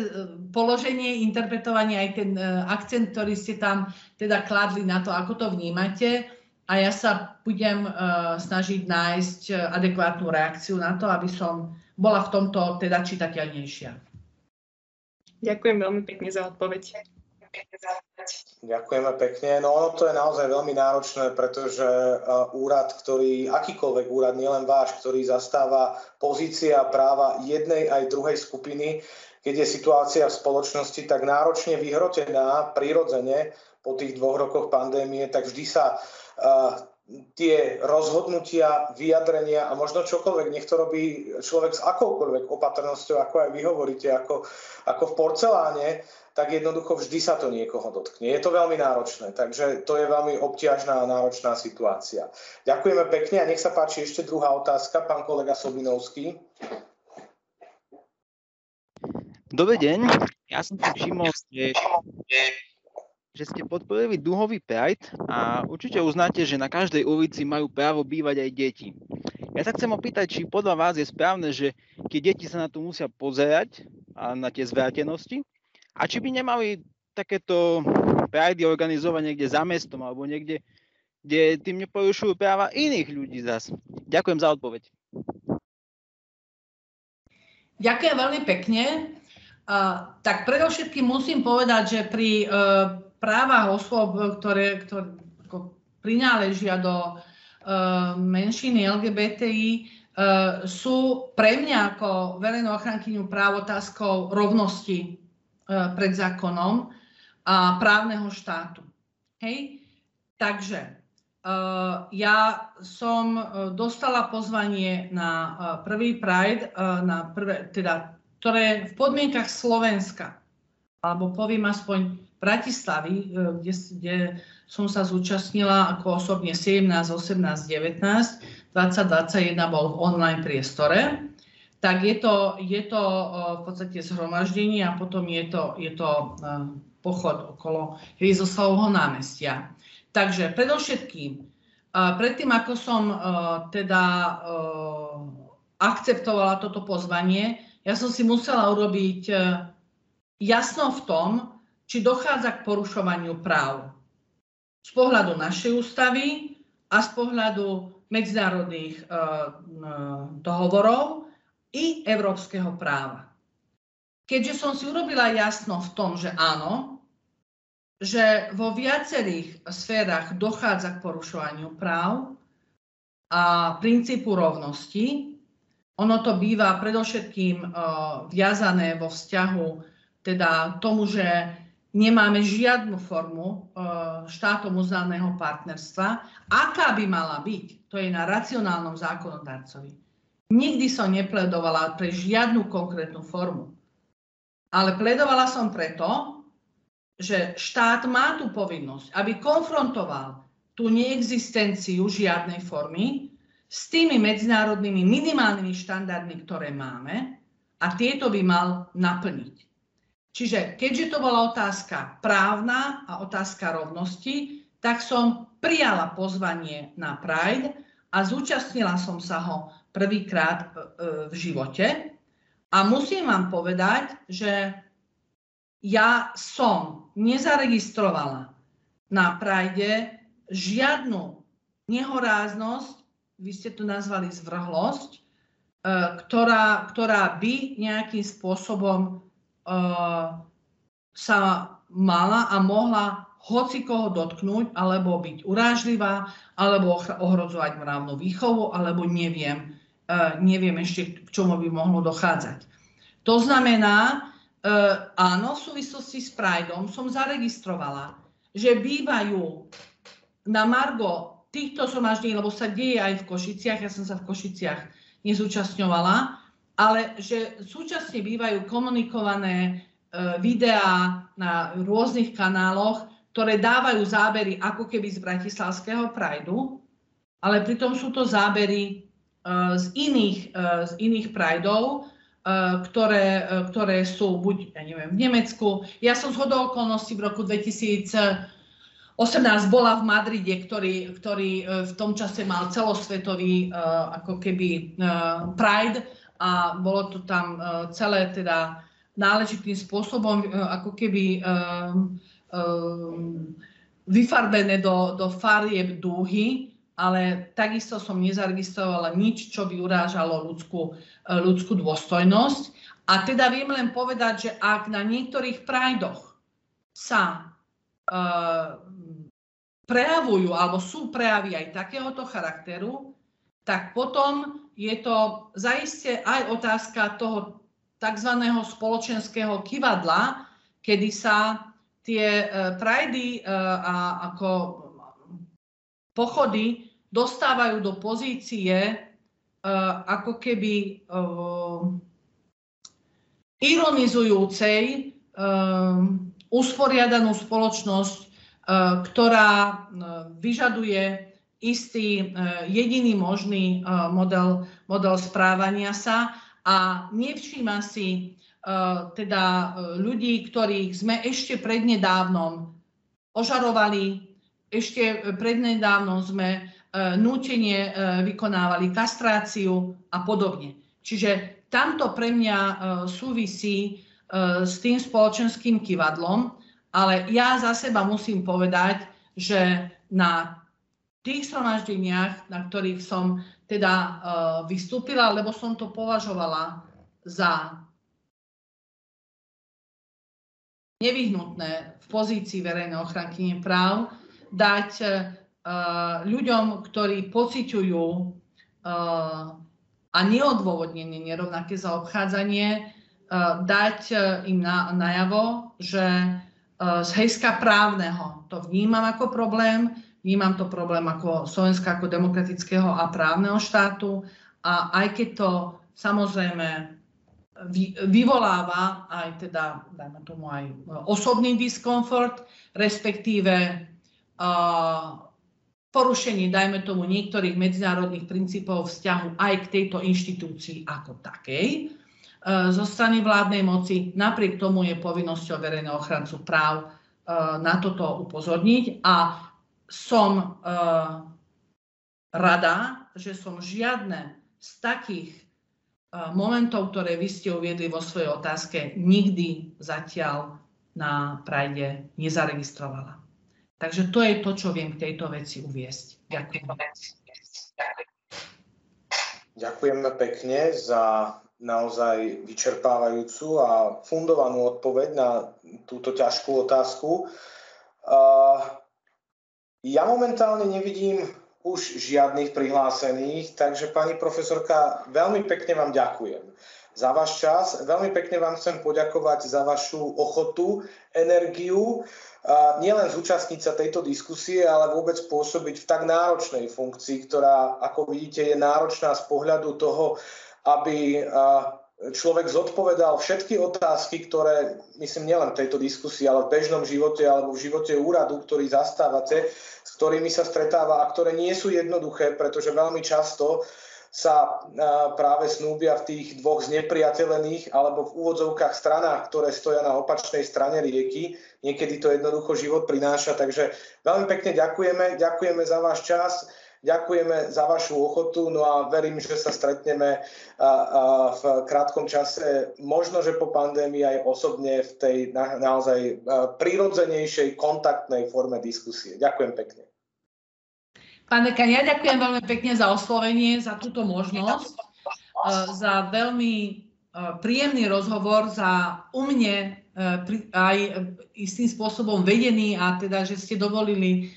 položenie, interpretovanie, aj ten akcent, ktorý ste tam teda kladli na to, ako to vnímate a ja sa budem uh, snažiť nájsť adekvátnu reakciu na to, aby som bola v tomto teda čitateľnejšia. Ďakujem veľmi pekne za odpoveď. Ďakujeme pekne. No ono to je naozaj veľmi náročné, pretože uh, úrad, ktorý, akýkoľvek úrad, nielen váš, ktorý zastáva pozícia práva jednej aj druhej skupiny, keď je situácia v spoločnosti tak náročne vyhrotená, prirodzene po tých dvoch rokoch pandémie, tak vždy sa uh, tie rozhodnutia, vyjadrenia a možno čokoľvek, nech to robí človek s akoukoľvek opatrnosťou, ako aj vy hovoríte, ako, ako v porceláne, tak jednoducho vždy sa to niekoho dotkne. Je to veľmi náročné, takže to je veľmi obťažná a náročná situácia. Ďakujeme pekne a nech sa páči ešte druhá otázka, pán kolega Sobinovský. Dobrý deň, ja som si všimol, že že ste podporili duhový Pride a určite uznáte, že na každej ulici majú právo bývať aj deti. Ja sa chcem opýtať, či podľa vás je správne, že keď deti sa na to musia pozerať a na tie zvrátenosti a či by nemali takéto Pride organizovať niekde za mestom alebo niekde, kde tým neporušujú práva iných ľudí zas. Ďakujem za odpoveď. Ďakujem veľmi pekne. tak predovšetkým musím povedať, že pri právach osôb, ktoré, ktoré prináležia do menšiny LGBTI, Eh, sú pre mňa ako verejnú ochrankyňu práv otázkou rovnosti pred zákonom a právneho štátu. Hej? Takže eh, ja som dostala pozvanie na prvý Pride, na prvé, teda, ktoré v podmienkach Slovenska, alebo poviem aspoň Bratislavy, kde, kde som sa zúčastnila ako osobne 17, 18, 19, 2021 bol v online priestore, tak je to, je to v podstate zhromaždenie a potom je to, je to pochod okolo Hrizoslavovho námestia. Takže predovšetkým, predtým ako som teda akceptovala toto pozvanie, ja som si musela urobiť jasno v tom, či dochádza k porušovaniu práv. Z pohľadu našej ústavy a z pohľadu medzinárodných eh, dohovorov i európskeho práva. Keďže som si urobila jasno v tom, že áno, že vo viacerých sférach dochádza k porušovaniu práv a princípu rovnosti, ono to býva predovšetkým uh, viazané vo vzťahu teda tomu, že nemáme žiadnu formu uh, štátom uznaného partnerstva. Aká by mala byť? to je na racionálnom zákonodarcovi. Nikdy som nepledovala pre žiadnu konkrétnu formu. Ale pledovala som preto, že štát má tú povinnosť, aby konfrontoval tú neexistenciu žiadnej formy s tými medzinárodnými minimálnymi štandardmi, ktoré máme a tieto by mal naplniť. Čiže keďže to bola otázka právna a otázka rovnosti, tak som prijala pozvanie na Pride a zúčastnila som sa ho prvýkrát e, e, v živote. A musím vám povedať, že ja som nezaregistrovala na Pride žiadnu nehoráznosť, vy ste to nazvali zvrhlosť, e, ktorá, ktorá by nejakým spôsobom sa mala a mohla hoci koho dotknúť, alebo byť urážlivá, alebo ohrozovať mravnú výchovu, alebo neviem, neviem ešte, k čomu by mohlo dochádzať. To znamená, uh, áno, v súvislosti s Prideom som zaregistrovala, že bývajú na Margo týchto zhromaždení, lebo sa deje aj v Košiciach, ja som sa v Košiciach nezúčastňovala, ale že súčasne bývajú komunikované uh, videá na rôznych kanáloch, ktoré dávajú zábery ako keby z Bratislavského Prideu, ale pritom sú to zábery z iných, uh, z iných Prideov, uh, ktoré, ktoré sú buď, ja neviem, v Nemecku. Ja som z hodou okolností v roku 2018 bola v Madride, ktorý, ktorý v tom čase mal celosvetový ako keby Pride a bolo to tam celé teda náležitým spôsobom ako keby Ehm, vyfarbené do, do farieb dúhy, ale takisto som nezaregistrovala nič, čo by urážalo ľudskú, e, ľudskú dôstojnosť. A teda viem len povedať, že ak na niektorých prajdoch sa uh, prejavujú, alebo sú prejavy aj takéhoto charakteru, tak potom je to zaiste aj otázka toho tzv. spoločenského kivadla, kedy sa tie uh, prajdy uh, a ako pochody dostávajú do pozície uh, ako keby uh, ironizujúcej uh, usporiadanú spoločnosť, ktorá vyžaduje istý jediný možný model, model správania sa a nevšíma si Eh, teda eh, ľudí, ktorých sme ešte prednedávnom ožarovali, ešte prednedávnom sme eh, nútenie vykonávali kastráciu a podobne. Čiže tamto pre mňa súvisí s tým spoločenským kivadlom, ale ja za seba musím povedať, že na tých zhromaždeniach, na ktorých som teda vystúpila, lebo som to považovala za nevyhnutné v pozícii verejnej ochranky práv dať ľuďom, ktorí pociťujú a neodôvodnenie nerovnaké zaobchádzanie, dať im na, najavo, že z hejska právneho to vnímam ako problém, vnímam to problém ako Slovenska ako demokratického a právneho štátu a aj keď to samozrejme vyvoláva aj teda, dajme tomu aj osobný diskomfort, respektíve porušenie, dajme tomu, niektorých medzinárodných princípov vzťahu aj k tejto inštitúcii ako takej zo strany vládnej moci. Napriek tomu je povinnosťou verejného ochrancu práv na toto upozorniť a som rada, že som žiadne z takých momentov, ktoré vy ste uviedli vo svojej otázke, nikdy zatiaľ na Prajde nezaregistrovala. Takže to je to, čo viem k tejto veci uviesť. Ďakujem. Ďakujeme pekne za naozaj vyčerpávajúcu a fundovanú odpoveď na túto ťažkú otázku. Ja momentálne nevidím už žiadnych prihlásených, takže pani profesorka, veľmi pekne vám ďakujem za váš čas. Veľmi pekne vám chcem poďakovať za vašu ochotu, energiu, nielen zúčastniť sa tejto diskusie, ale vôbec pôsobiť v tak náročnej funkcii, ktorá, ako vidíte, je náročná z pohľadu toho, aby človek zodpovedal všetky otázky, ktoré, myslím, nielen v tejto diskusii, ale v bežnom živote alebo v živote úradu, ktorý zastávate, s ktorými sa stretáva a ktoré nie sú jednoduché, pretože veľmi často sa práve snúbia v tých dvoch znepriateľených alebo v úvodzovkách stranách, ktoré stoja na opačnej strane rieky. Niekedy to jednoducho život prináša, takže veľmi pekne ďakujeme, ďakujeme za váš čas. Ďakujeme za vašu ochotu, no a verím, že sa stretneme v krátkom čase, možno, že po pandémii aj osobne v tej naozaj prírodzenejšej kontaktnej forme diskusie. Ďakujem pekne. Pán dekan, ja ďakujem veľmi pekne za oslovenie, za túto možnosť, za veľmi príjemný rozhovor, za u mne aj istým spôsobom vedený a teda, že ste dovolili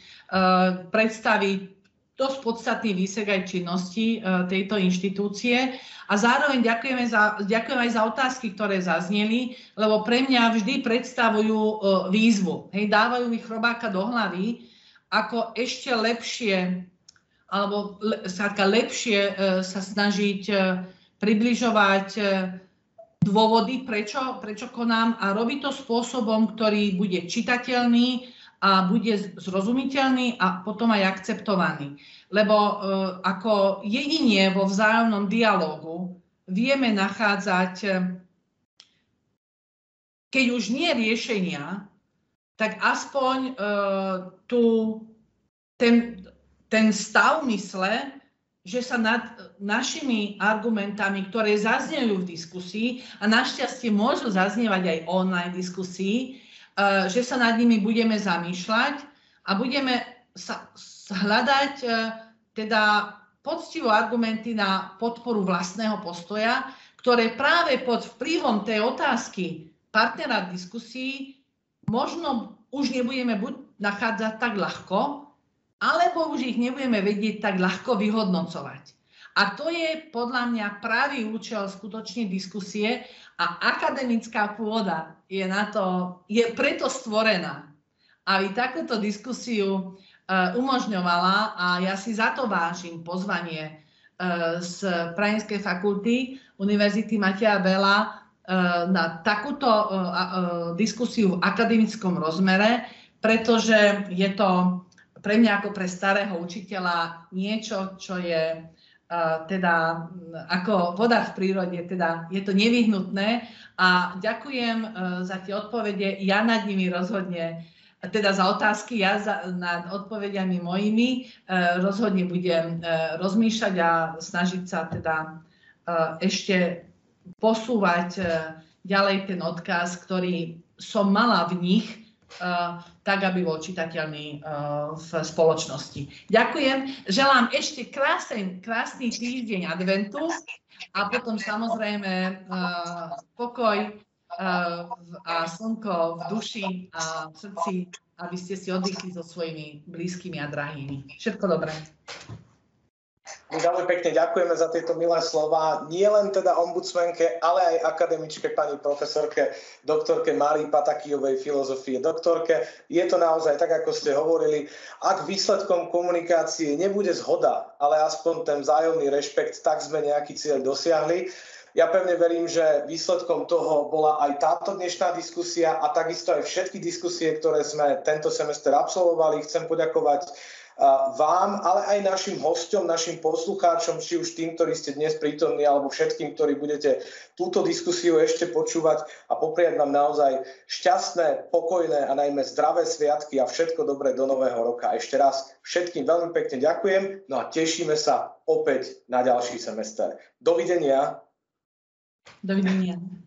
predstaviť dosť podstatný výsek aj činnosti tejto inštitúcie. A zároveň ďakujeme za, ďakujem aj za otázky, ktoré zazneli, lebo pre mňa vždy predstavujú výzvu. Hej, dávajú mi chrobáka do hlavy, ako ešte lepšie alebo skrátka lepšie e, sa snažiť približovať dôvody, prečo, prečo konám a robiť to spôsobom, ktorý bude čitateľný, a bude zrozumiteľný a potom aj akceptovaný. Lebo e, ako jedine vo vzájomnom dialogu vieme nachádzať, e, keď už nie riešenia, tak aspoň e, tu ten, ten stav mysle, že sa nad našimi argumentami, ktoré zaznejú v diskusii, a našťastie môžu zaznievať aj online diskusii, Eh, že sa nad nimi budeme zamýšľať a budeme sa, hľadať eh, teda poctivo argumenty na podporu vlastného postoja, ktoré práve pod vplyvom tej otázky partnera v diskusii možno už nebudeme buď nachádzať tak ľahko, alebo už ich nebudeme vedieť tak ľahko vyhodnocovať. A to je podľa mňa pravý účel skutočne diskusie a akademická pôda je, na to, je preto stvorená, aby takúto diskusiu uh, umožňovala a ja si za to vážim pozvanie uh, z Prajenskej fakulty Univerzity Matia Bela na takúto diskusiu v akademickom rozmere, pretože je to pre mňa ako pre starého učiteľa niečo, čo je teda ako voda v prírode, teda je to nevyhnutné a ďakujem za tie odpovede. Ja nad nimi rozhodne, teda za otázky, ja za, nad odpovediami mojimi rozhodne budem rozmýšľať a snažiť sa teda ešte posúvať ďalej ten odkaz, ktorý som mala v nich tak, aby bol čitateľný v spoločnosti. Ďakujem. Želám ešte krásny, krásny týždeň adventu a potom samozrejme pokoj a slnko v duši a v srdci, aby ste si oddychli so svojimi blízkymi a drahými. Všetko dobré. My veľmi pekne ďakujeme za tieto milé slova. Nie len teda ombudsmenke, ale aj akademičke pani profesorke, doktorke Márii Patakijovej filozofie doktorke. Je to naozaj tak, ako ste hovorili. Ak výsledkom komunikácie nebude zhoda, ale aspoň ten vzájomný rešpekt, tak sme nejaký cieľ dosiahli. Ja pevne verím, že výsledkom toho bola aj táto dnešná diskusia a takisto aj všetky diskusie, ktoré sme tento semester absolvovali. Chcem poďakovať vám, ale aj našim hostom, našim poslucháčom, či už tým, ktorí ste dnes prítomní, alebo všetkým, ktorí budete túto diskusiu ešte počúvať a popriať vám naozaj šťastné, pokojné a najmä zdravé sviatky a všetko dobré do nového roka. Ešte raz všetkým veľmi pekne ďakujem, no a tešíme sa opäť na ďalší semester. Dovidenia. Dovidenia.